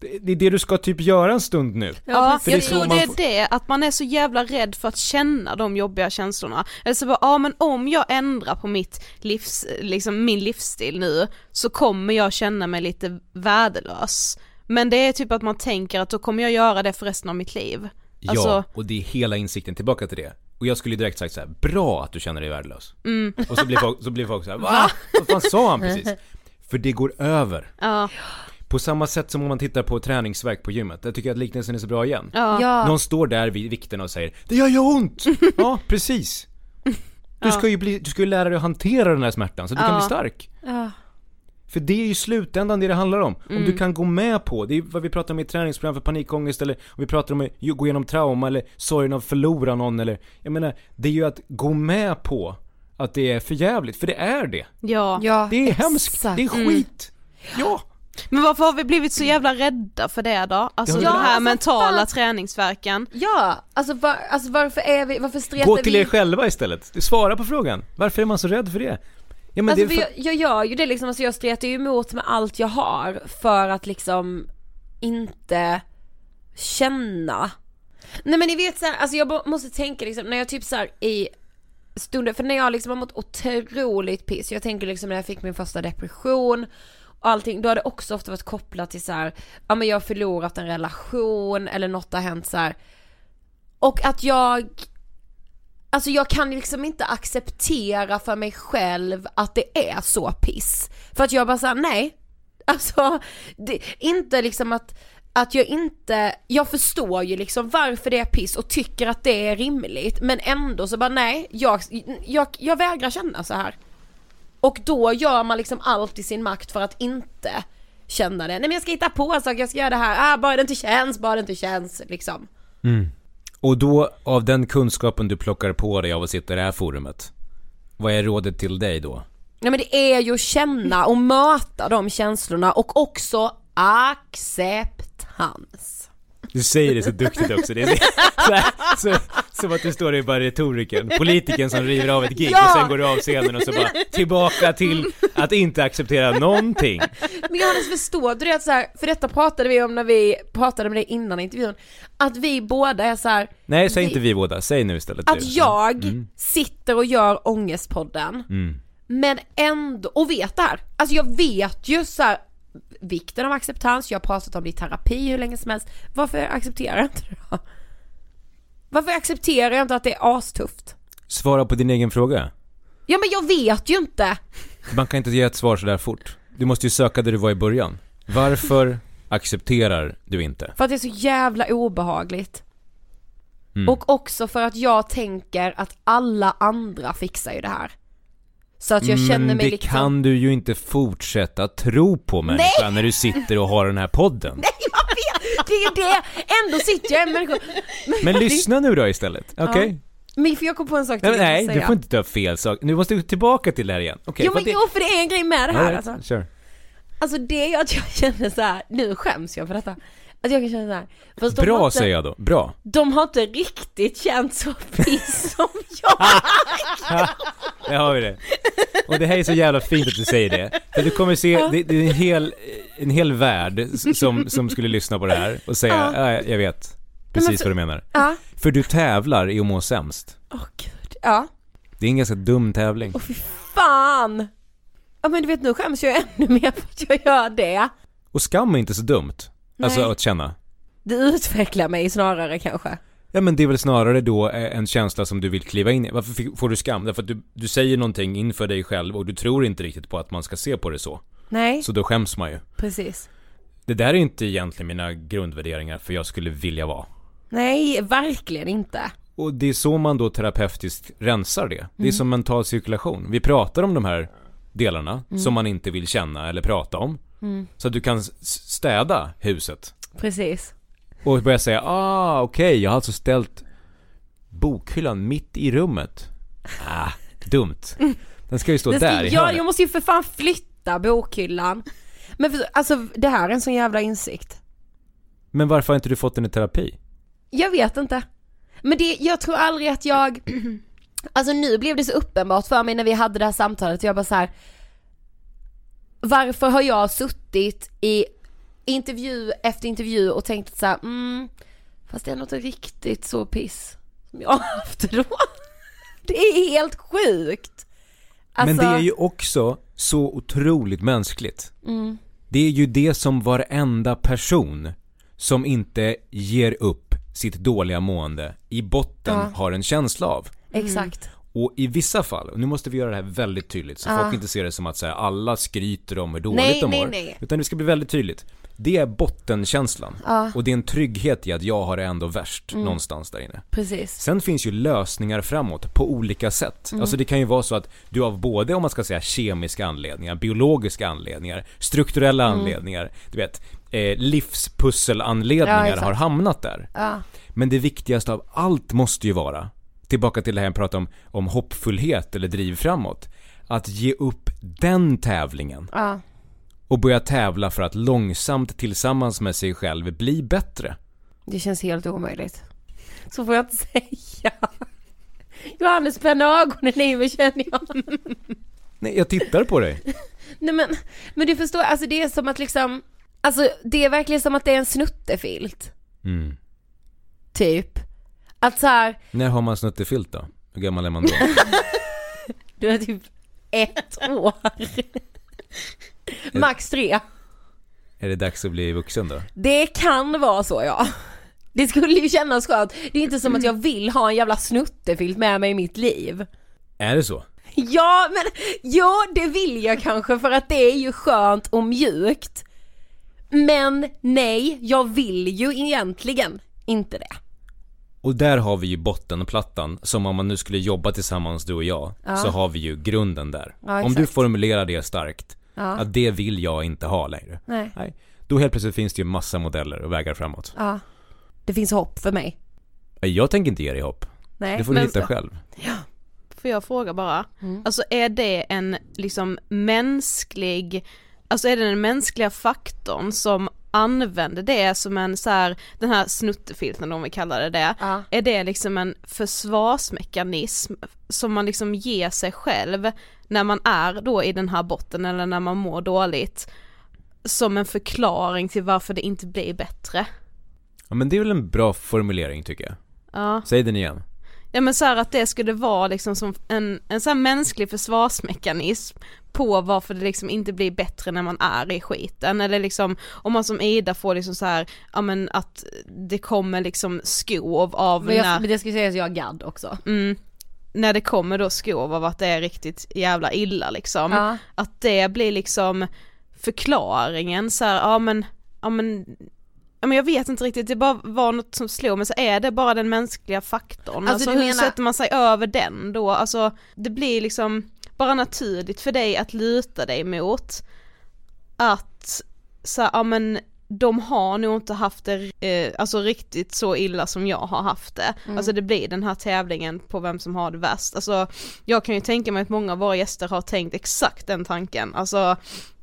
Det, är det du ska typ göra en stund nu. Ja, jag tror det är det, att man är så jävla rädd för att känna de jobbiga känslorna. Eller så bara, ja men om jag ändrar på mitt livs, liksom min livsstil nu, så kommer jag känna mig lite värdelös. Men det är typ att man tänker att då kommer jag göra det för resten av mitt liv. Ja, Alltså- och det är hela insikten tillbaka till det. Och jag skulle direkt sagt så här: bra att du känner dig värdelös. Mm. Och så blir folk, så blir folk så här, va? Vad fan sa han precis? [LAUGHS] För det går över. Ja, På samma sätt som om man tittar på träningsverk på gymmet. Jag tycker att liknelsen är så bra igen. ja. Ja. Någon står där vid vikten och säger Det gör ju ont! [LAUGHS] Ja, precis. Du ska ju bli, du ska ju lära dig att hantera den här smärtan så du kan bli stark. Ja. För det är ju slutändan det det handlar om. Om Mm. du kan gå med på, det är vad vi pratar om i träningsprogram för panikångest eller om vi pratar om att gå igenom trauma eller sorgen av att förlora någon eller Jag menar, det är ju att gå med på att det är för jävligt, för det är det. ja. Ja, Det är exakt. hemskt, det är skit. Ja! Men varför har vi blivit så jävla rädda för det då? Alltså Ja, den här alltså, mentala fan. träningsverken. Ja, alltså, var, alltså varför är vi, varför stretar Gå till vi er själva istället. Svara på frågan. Varför är man så rädd för det? Ja men Alltså det för jag, jag gör ju det liksom, alltså jag stretar ju emot med allt jag har för att liksom inte känna. Nej men ni vet så här, alltså jag måste tänka liksom när jag typ så här i stunder, för när jag liksom har mått otroligt piss, jag tänker liksom när jag fick min första depression och allting, då har det också ofta varit kopplat till så här, ja men jag har förlorat en relation eller något har hänt så här. Och att jag Alltså jag kan liksom inte acceptera för mig själv att det är så piss. För att jag bara såhär, nej. Alltså, det, inte liksom att, att jag inte, jag förstår ju liksom varför det är piss och tycker att det är rimligt. Men ändå så bara nej, jag, jag, jag vägrar känna så här. Och då gör man liksom allt i sin makt för att inte känna det. Nej men jag ska hitta på saker, jag ska göra det här, ah, bara det inte känns, bara det inte känns liksom. Och då, av den kunskapen du plockar på dig av att sitta i det här forumet, vad är rådet till dig då? Nej men det är ju att känna och möta de känslorna och också acceptans. Du säger det så duktigt också, det är [LAUGHS] så, här, så, som att du står i bara retoriken, politikern som river av ett gig Ja! och sen går du av scenen och så bara tillbaka till att inte acceptera någonting. Men Johannes förstår du det att så här, för detta pratade vi om när vi pratade med dig innan intervjun, att vi båda är så här, Nej, säg Vi- inte vi båda, säg nu istället du. att jag sitter och gör ångestpodden, Mm. men ändå, och vet det här, alltså jag vet ju så här, vikten av acceptans, jag har pratat om det i terapi hur länge som helst, varför accepterar jag inte det då? Varför accepterar jag inte att det är astufft? Svara på din egen fråga. Ja men jag vet ju inte! Man kan inte ge ett svar sådär fort. Du måste ju söka där du var i början. Varför accepterar du inte? För att det är så jävla obehagligt. Mm. Och också för att jag tänker att alla andra fixar ju det här. Så att jag känner Men mig det liksom... kan du ju inte fortsätta tro på människan när du sitter och har den här podden. [LAUGHS] Nej jag vet! Det är det! Ändå sitter jag en människa... Men lyssna nu då istället, okej? Men för jag kom på en sak till Nej, nej du får inte ta fel sak. Nu måste du tillbaka till det här igen. Okej, Jo men det... jo för det är en grej med det här Ja, alltså. Kör. Alltså det är ju att jag känner så här. nu skäms jag för detta. Att jag kan känna så här. Fast de har Bra inte, säger jag då, bra. De har inte riktigt känt så piss som jag. [LAUGHS] Där har vi det. Och det här är så jävla fint att du säger det. För du kommer se, det, det är en hel, en hel värld som, som skulle lyssna på det här och säga, ja. jag vet precis så- vad du menar. Ja. För du tävlar i att må sämst. Åh gud. Ja. Det är en ganska dum tävling. Åh fy fan! Ja men du vet nu skäms jag ännu mer för att jag gör det. Och skam är inte så dumt. Alltså att känna. Det utvecklar mig snarare kanske. Ja men det är väl snarare då eh, en känsla som du vill kliva in i. Varför får du skam? Därför att du, du säger någonting inför dig själv och du tror inte riktigt på att man ska se på det så. Nej, Så då skäms man ju. precis. Det där är inte egentligen mina grundvärderingar för jag skulle vilja vara. Nej, verkligen inte. Och det är så man då terapeutiskt rensar det. Det är som mental cirkulation. Vi pratar om de här delarna som man inte vill känna eller prata om. Så att du kan städa huset. Precis. Och börja säga, ah okej, jag har alltså ställt bokhyllan mitt i rummet. Ah, dumt. Den ska ju stå ska, där i ja, hörnet. jag måste ju för fan flytta bokhyllan. Men för, alltså det här är en sån jävla insikt. Men varför har inte du fått den i terapi? Jag vet inte. Men det, jag tror aldrig att jag, [CLEARS THROAT] alltså nu blev det så uppenbart för mig när vi hade det här samtalet, jag bara så här. Varför har jag suttit i intervju efter intervju och tänkt så här, mm, fast det är något riktigt så piss som jag har haft då. [LAUGHS] Det är helt sjukt. Alltså, Men det är ju också så otroligt mänskligt. mm, Det är ju det som varenda person som inte ger upp sitt dåliga mående i botten Ja. har en känsla av. exakt. Och i vissa fall, och nu måste vi göra det här väldigt tydligt så Ja. folk inte ser det som att säga, alla skryter om hur dåligt Nej, de nej, mår. nej. Utan det ska bli väldigt tydligt. Det är bottenkänslan. Ja. Och det är en trygghet i att jag har det ändå värst Mm. någonstans där inne. Precis. Sen finns ju lösningar framåt på olika sätt. Mm. Alltså det kan ju vara så att du av både, om man ska säga kemiska anledningar, biologiska anledningar, strukturella Mm. anledningar, du vet, eh, livspusselanledningar Ja, har hamnat där. Ja. Men det viktigaste av allt måste ju vara, tillbaka till det här jag pratade om, om hoppfullhet eller driv framåt, att ge upp den tävlingen Ja. och börja tävla för att långsamt tillsammans med sig själv bli bättre. Det känns helt omöjligt. Så får jag inte [LAUGHS] säga. Johannes spänner ögonen i mig känner jag. Nej, jag tittar på dig. [LAUGHS] Nej men, men du förstår, alltså det är som att liksom, alltså det är verkligen som att det är en snuttefilt. Mm. Typ. Att så här, När har man snuttefilt då? Hur gammal är man då? [LAUGHS] du är typ ett år. Max tre. är det dags att bli vuxen då? Det kan vara så ja. Det skulle ju kännas skönt. Det är inte som att jag vill ha en jävla snuttefilt med mig i mitt liv. Är det så? Ja men, ja det vill jag kanske för att det är ju skönt och mjukt. Men nej, jag vill ju egentligen inte det. Och där har vi ju bottenplattan, som om man nu skulle jobba tillsammans du och jag, Ja. så har vi ju grunden där. Ja, om du formulerar det starkt, Ja. att det vill jag inte ha längre. Nej. Nej. Då helt plötsligt finns det ju massa modeller och vägar framåt. Ja. Det finns hopp för mig. Jag tänker inte ge dig hopp. Nej. Det får du hitta själv. Får jag fråga bara? Mm. Alltså är det en liksom mänsklig, alltså är det den mänskliga faktorn som använder det som en så här, den här snuttefilten om vi kallar det det, Ja. är det liksom en försvarsmekanism som man liksom ger sig själv när man är då i den här botten eller när man mår dåligt som en förklaring till varför det inte blir bättre? Ja men det är väl en bra formulering tycker jag. Ja. Säg den igen. Ja men så här att det skulle vara liksom som en, en så här mänsklig försvarsmekanism på varför det liksom inte blir bättre när man är i skiten eller liksom om man som Ida får liksom så här, ja men att det kommer liksom skov av Men, jag, när, men det ska sägas jag har gadd också. mm, när det kommer då skov av att det är riktigt jävla illa liksom, Ja. att det blir liksom förklaringen så här, ja men, ja men men jag vet inte riktigt, det bara var något som slog mig, så är det bara den mänskliga faktorn? Alltså, Alltså, hur menar- sätter man sig över den då? Alltså det blir liksom bara naturligt för dig att luta dig mot att så ja men de har nog inte haft det eh, alltså riktigt så illa som jag har haft det. Alltså det blir den här tävlingen på vem som har det värst. Alltså jag kan ju tänka mig att många av våra gäster har tänkt exakt den tanken. Alltså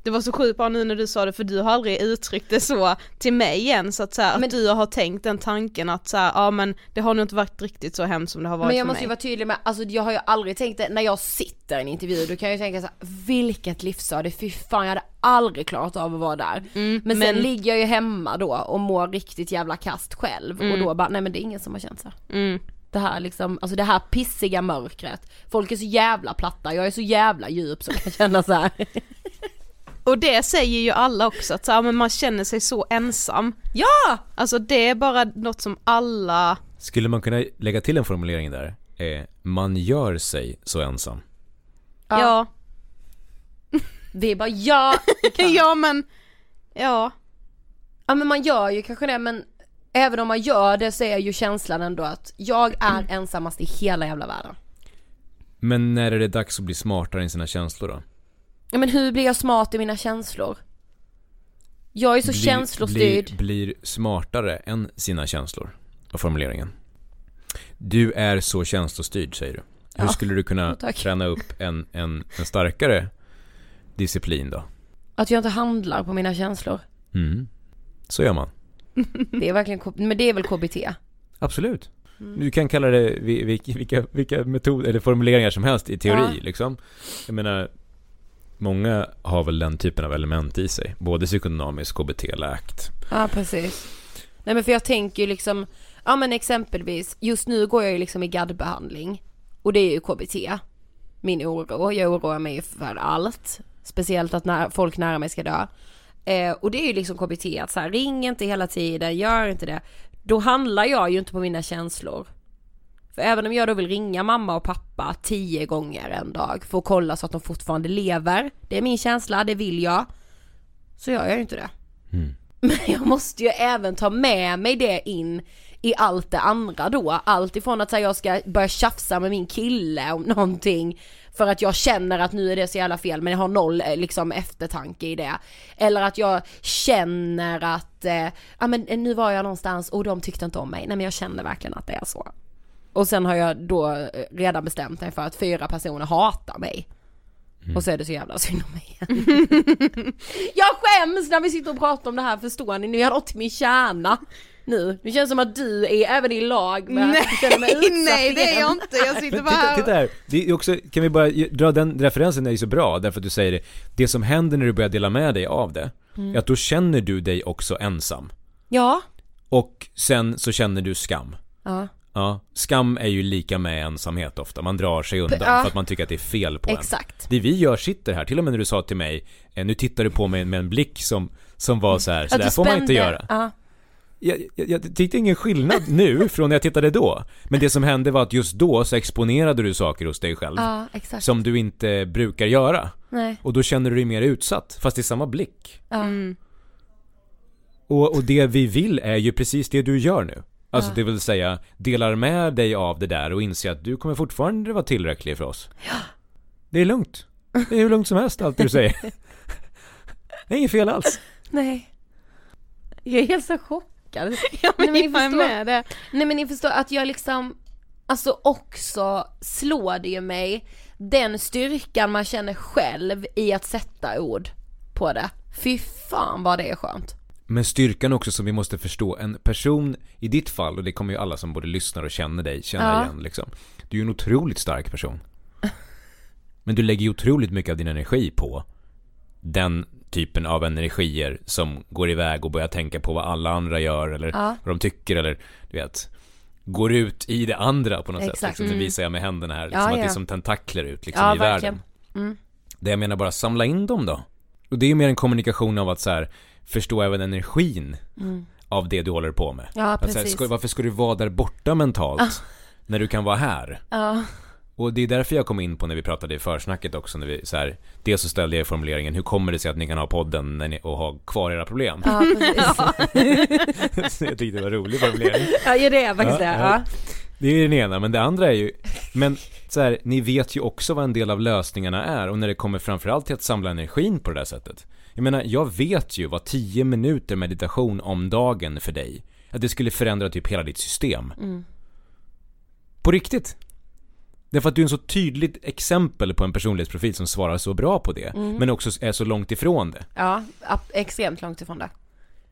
det var så sjukt bara nu när du sa det för du har aldrig uttryckt det så till mig igen så att, så här, Men- att du har tänkt den tanken att så här, ja men det har nog inte varit riktigt så hemskt som det har varit Men jag för måste ju mig. vara tydlig med, alltså jag har ju aldrig tänkt det, när jag sitter i en intervju då kan jag ju tänka så här, vilket livsöde, fy fan jag hade aldrig klarat av att vara där. men sen men- ligger jag ju hemma då och mår riktigt jävla kast själv och då bara, nej men det är ingen som har känt så. Mm. Det här liksom, alltså det här pissiga mörkret, folk är så jävla platta, jag är så jävla djup så jag kan känna så här. [LAUGHS] Och det säger ju alla också att så här, men man känner sig så ensam. Ja! Alltså det är bara något som alla Skulle man kunna lägga till en formulering där? Eh, man gör sig så ensam. Ja. ja, [LAUGHS] Vi är bara, ja! [LAUGHS] ja men, ja. Ja men man gör ju kanske det men även om man gör det så är ju känslan ändå att jag är ensammast i hela jävla världen. Men när är det dags att bli smartare i sina känslor då? Ja men hur blir jag smart i mina känslor? Jag är så känslostyrd. Blir, blir smartare än sina känslor, var formuleringen. Du är så känslostyrd säger du. Hur Ja. skulle du kunna [LAUGHS] tack. träna upp en, en, en starkare disciplin då? Att jag inte handlar på mina känslor. Mm. Så gör man. [LAUGHS] Det är verkligen, men det är väl KBT? Absolut. Mm. Du kan kalla det vi- vilka, vilka, vilka metoder eller formuleringar som helst i teori Ja. liksom. Jag menar, många har väl den typen av element i sig. Både psykodynamisk KBT, läkt. Ja precis. Nej men för jag tänker ju liksom, ja men exempelvis, just nu går jag ju liksom i GAD-behandling. Och det är ju KBT. Min oro, jag oroar mig för allt. Speciellt att när, folk nära mig ska dö. Eh, och det är ju liksom KBT, att så här, ring inte hela tiden, gör inte det. Då handlar jag ju inte på mina känslor. För även om jag då vill ringa mamma och pappa tio gånger en dag för att kolla så att de fortfarande lever, det är min känsla, det vill jag, så gör jag ju inte det. Men jag måste ju även ta med mig det in i allt det andra då. Allt ifrån att här, jag ska börja tjafsa med min kille om [LAUGHS] någonting för att jag känner att nu är det så jävla fel men jag har noll eh, liksom eftertanke i det. Eller att jag känner att, eh, ja men eh, nu var jag någonstans och de tyckte inte om mig. Nej men jag känner verkligen att det är så. Och sen har jag då eh, redan bestämt mig för att fyra personer hatar mig. Och så är det så jävla synd om mig igen. [LAUGHS] jag skäms när vi sitter och pratar om det här förstår ni, nu är jag nått min kärna. Nu, det känns som att du är även i lag med att jag känner mig utsatt nej det är jag igen. inte, jag sitter bara titta, här titta här, det är också, kan vi bara dra den referensen är ju så bra därför att du säger det Det som händer när du börjar dela med dig av det Mm. är att då känner du dig också ensam Ja, Och sen så känner du skam ja, Ja, skam är ju lika med ensamhet ofta, man drar sig undan Ja. för att man tycker att det är fel på en. Exakt. Det vi gör sitter här, till och med när du sa till mig eh, Nu tittar du på mig med en blick som, som var så här, så Att där du får man inte göra. Ja, jag, jag, jag tyckte ingen skillnad [LAUGHS] nu från när jag tittade då. Men det som hände var att just då så exponerade du saker hos dig själv ja exakt. Som du inte brukar göra. Nej. Och då känner du dig mer utsatt, fast i samma blick. Ja. och, och det vi vill är ju precis det du gör nu Alltså det vill säga, delar med dig av det där och inser att du kommer fortfarande vara tillräcklig för oss Det är lugnt Det är hur lugnt som helst allt du säger [LAUGHS] Det är inget fel alls Nej. Jag är helt så chockad. Ja men Nej, men ni förstår- med det. Nej men ni förstår att jag liksom, alltså också slår det ju mig den styrkan man känner själv i att sätta ord på det. Fy fan vad det är skönt. Men styrkan också som vi måste förstå, en person i ditt fall, och det kommer ju alla som både lyssnar och känner dig känna Ja. igen liksom Du är ju en otroligt stark person Men du lägger ju otroligt mycket av din energi på den typen av energier som går iväg och börjar tänka på vad alla andra gör eller Ja. vad de tycker eller du vet Går ut i det andra på något sätt. Exakt. Liksom, det visar jag med händerna här. Liksom, Ja, att det är som tentakler ut liksom, i verkligen. världen. Mm. Det jag menar bara, samla in dem då. Och det är ju mer en kommunikation av att så här, förstå även energin av det du håller på med. Ja här, precis. ska, varför ska du vara där borta mentalt? När du kan vara här? Ja, Och det är därför jag kom in på när vi pratade i försnacket också, när vi så här, dels så ställde jag formuleringen, hur kommer det sig att ni kan ha podden när ni, och ha kvar era problem? ja precis. [LAUGHS] Jag tyckte det var en rolig formulering. Ja, det är faktiskt Ja, det. Ja. Det är den ena, men det andra är ju, men så här, ni vet ju också vad en del av lösningarna är och när det kommer framförallt till att samla energin på det där sättet. Jag menar, jag vet ju vad 10 minuter meditation om dagen för dig, att det skulle förändra typ hela ditt system. På riktigt. Därför att du är en så tydligt exempel på en personlighetsprofil som svarar så bra på det, men också är så långt ifrån det. ja, extremt långt ifrån det.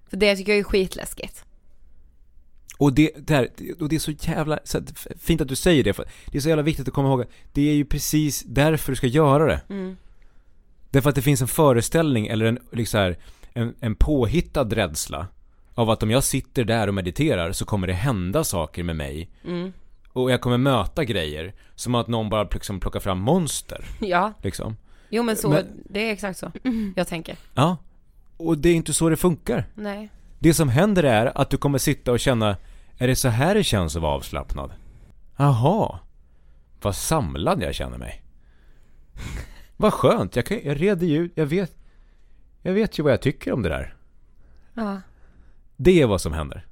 För det tycker jag är skitläskigt. Och det, det, här, och det är så jävla så att, fint att du säger det, för det är så jävla viktigt att komma ihåg att det är ju precis därför du ska göra det. Därför att det finns en föreställning eller en, liksom här, en, en påhittad rädsla av att om jag sitter där och mediterar så kommer det hända saker med mig. Och jag kommer möta grejer, som att någon bara liksom plockar fram monster, [LAUGHS] Ja, liksom. jo men så, Men- det är exakt så [CLEARS THROAT] jag tänker. Ja. Och det är inte så det funkar. Nej. Det som händer är att du kommer sitta och känna Är det så här det känns att vara avslappnad? Jaha Vad samlad jag känner mig Vad skönt, jag, kan, jag reder ju jag vet Jag vet ju vad jag tycker om det där Ja. Det är vad som händer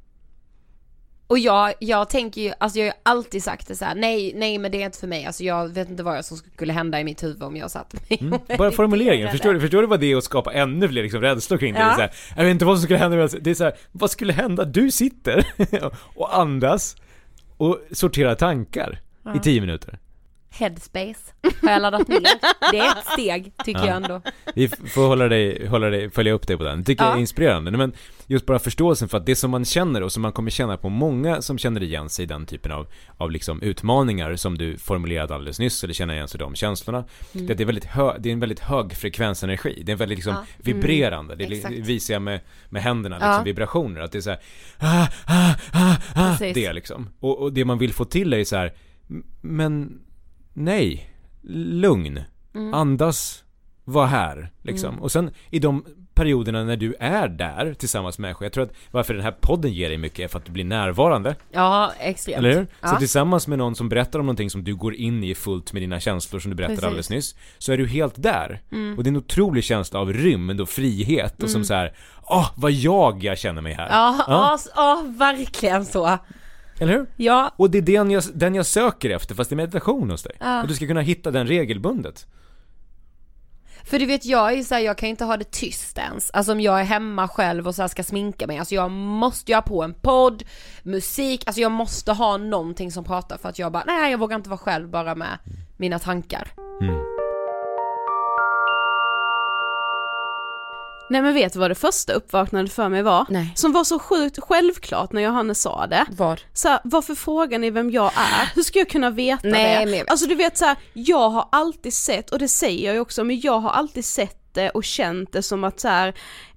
Och jag, jag tänker ju, alltså jag har ju alltid sagt det så här: nej, nej men det är inte för mig, alltså jag vet inte vad som skulle hända i mitt huvud om jag satt mig mm. Bara formuleringen, förstår du, förstår du vad det är att skapa ännu fler liksom, rädslor kring det? Ja. det så här, jag vet inte vad som skulle hända, det är så här, vad skulle hända? Du sitter [LAUGHS] och andas och sorterar tankar i tio minuter Headspace har jag laddat ner. Det är ett steg tycker Ja. jag ändå. Vi får hålla dig, hålla dig, följa upp dig på den. Tycker jag är Ja. inspirerande. Men just bara förståelsen för att det som man känner och som man kommer känna på många som känner igen sig i den typen av, av liksom utmaningar som du formulerade alldeles nyss eller känner igen sig i de känslorna. Mm. Det, är väldigt hö, det är en väldigt hög frekvensenergi. Det är väldigt liksom Ja. vibrerande. Det, Exakt. visar jag med, med händerna, Ja. liksom vibrationer. Att det är så här, ah, ah, ah, ah, Precis. det liksom. Och, och det man vill få till är så här, "M- men nej, lugn, Mm. andas, var här liksom. Och sen i de perioderna när du är där tillsammans med människor, jag tror att varför den här podden ger dig mycket är för att du blir närvarande, Ja, extremt. eller hur? Ja. Så tillsammans med någon som berättar om någonting som du går in i fullt med dina känslor som du berättade Precis. Mm. alldeles nyss, så är du helt där. Och det är en otrolig känsla av rymd och frihet och som så här, åh vad jag jag känner mig här. Ja. ja. ja, verkligen så. Eller hur? Ja, Och det är den jag, den jag söker efter, fast det är meditation hos dig. Ja. Och du ska kunna hitta den regelbundet. för du vet jag är ju såhär, jag kan inte ha det tyst ens. Alltså om jag är hemma själv och så ska sminka mig, alltså jag måste ju ha på en podd, musik, alltså jag måste ha någonting som pratar för att jag bara, nej jag vågar inte vara själv bara med mina tankar. Nej men vet du vad det första uppvaknandet för mig var? Nej. Som var så sjukt självklart när Johannes sa det. Vad? Så här, varför frågar ni vem jag är? Hur ska jag kunna veta Nej, det? men. Alltså du vet så här, jag har alltid sett, och det säger jag ju också, men jag har alltid sett det och känt det som att så här,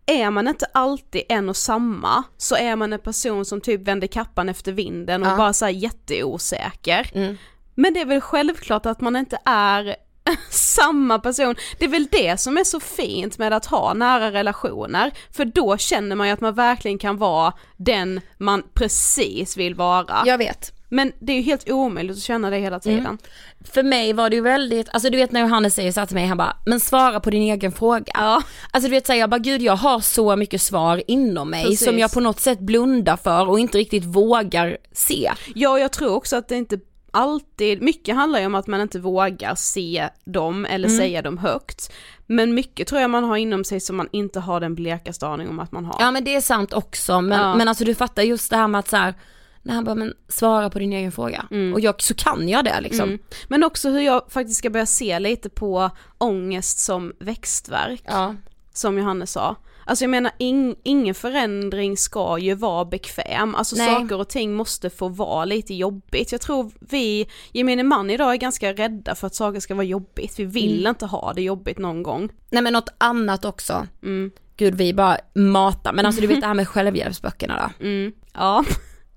är man inte alltid en och samma så är man en person som typ vänder kappan efter vinden och Ja. bara så här jätteosäker. Mm. Men det är väl självklart att man inte är [LAUGHS] samma person. Det är väl det som är så fint med att ha nära relationer, för då känner man ju att man verkligen kan vara den man precis vill vara. Jag vet. Men det är ju helt omöjligt att känna det hela tiden. Mm. För mig var det ju väldigt, alltså du vet när Johannes säger så här till mig, han bara, men svara på din egen fråga. Ja. Alltså du vet såhär, jag bara gud jag har så mycket svar inom mig Precis. som jag på något sätt blundar för och inte riktigt vågar se. Ja, jag tror också att det inte alltid, mycket handlar ju om att man inte vågar se dem eller Mm. säga dem högt. Men mycket tror jag man har inom sig som man inte har den blekaste aning om att man har. Ja men det är sant också men, Ja. men alltså du fattar just det här med att så här, när han bara men svara på din egen fråga. Och jag, så kan jag det liksom. Mm. Men också hur jag faktiskt ska börja se lite på ångest som växtverk. Ja. som Johannes sa. Alltså jag menar ing, ingen förändring ska ju vara bekväm, alltså Nej. saker och ting måste få vara lite jobbigt. Jag tror vi, gemene man idag är ganska rädda för att saker ska vara jobbigt, vi vill Mm. inte ha det jobbigt någon gång. Nej men något annat också. Mm. Gud vi bara matar, men alltså du vet [LAUGHS] det här med självhjälpsböckerna då. Mm. Ja.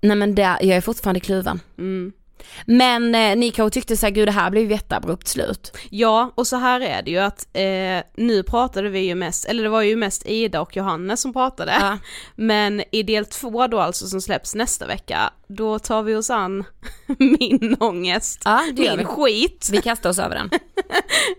Nej men det, jag är fortfarande kluven. Mm. Men eh, ni kanske tyckte såhär, gud det här blev jätteabrupt slut. Ja, och så här är det ju att eh, nu pratade vi ju mest, eller det var ju mest Ida och Johannes som pratade. Ja. [LAUGHS] Men i del två då alltså som släpps nästa vecka, då tar vi oss an [LAUGHS] min ångest, Ja, min vi. skit. Vi kastar oss över den. [LAUGHS]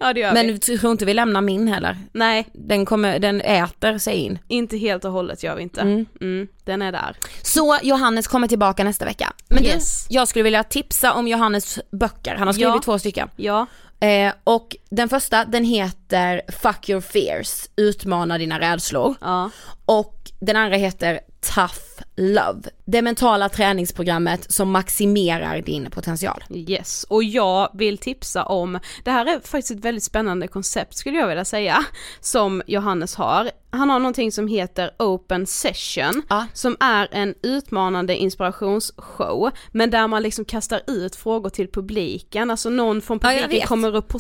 Ja det gör Men vi. du tror inte vi lämnar min heller? Nej, Den kommer, den äter sig in. inte helt och hållet gör vi inte. Mm. Mm, den är där. Så Johannes kommer tillbaka nästa vecka. Men Yes. du, jag skulle vilja tipsa om Johannes böcker, han har skrivit Ja. två stycken. Ja, Eh, och den första den heter Fuck your fears, utmana dina rädslor. ja, Och den andra heter Tough Love, det mentala träningsprogrammet som maximerar din potential. yes. Och jag vill tipsa om, det här är faktiskt ett väldigt spännande koncept skulle jag vilja säga, som Johannes har. Han har någonting som heter Open Session, Ja. som är en utmanande inspirationsshow, men där man liksom kastar ut frågor till publiken, alltså någon från Ja, publiken vet. kommer upp på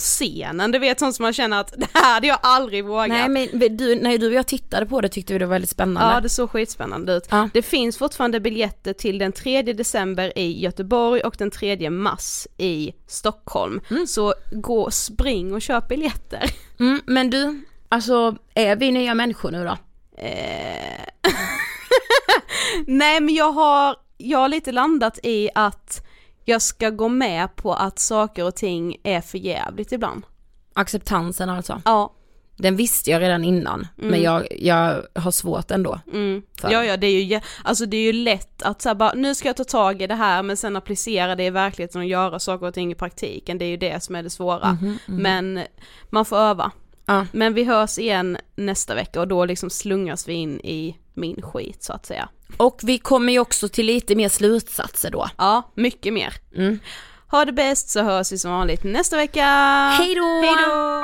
scenen, du vet sånt som man känner att [LAUGHS] det här hade jag aldrig vågat. Nej men du, när du och jag tittade på det tyckte vi det var väldigt spännande. Ja det såg skitspännande ut. Ja. Det finns fortfarande biljetter till den 3 december i Göteborg och den 3 mars i Stockholm. Så gå, spring och köp biljetter. [LAUGHS] Mm, men du, alltså är vi nya människor nu då? Eh. [LAUGHS] Nej men jag har, jag har lite landat i att jag ska gå med på att saker och ting är för jävligt ibland. Acceptansen alltså. Ja. Den visste jag redan innan, men jag, jag har svårt ändå. Mm. Ja ja det är ju, alltså det är ju lätt att säga bara nu ska jag ta tag i det här men sen applicera det i verkligheten och göra saker och ting i praktiken, det är ju det som är det svåra. Men man får öva. Ja. Men vi hörs igen nästa vecka och då liksom slungas vi in i min skit så att säga. Och vi kommer ju också till lite mer slutsatser då. Ja, mycket mer. Ha det bäst så hörs vi som vanligt nästa vecka. Hej då!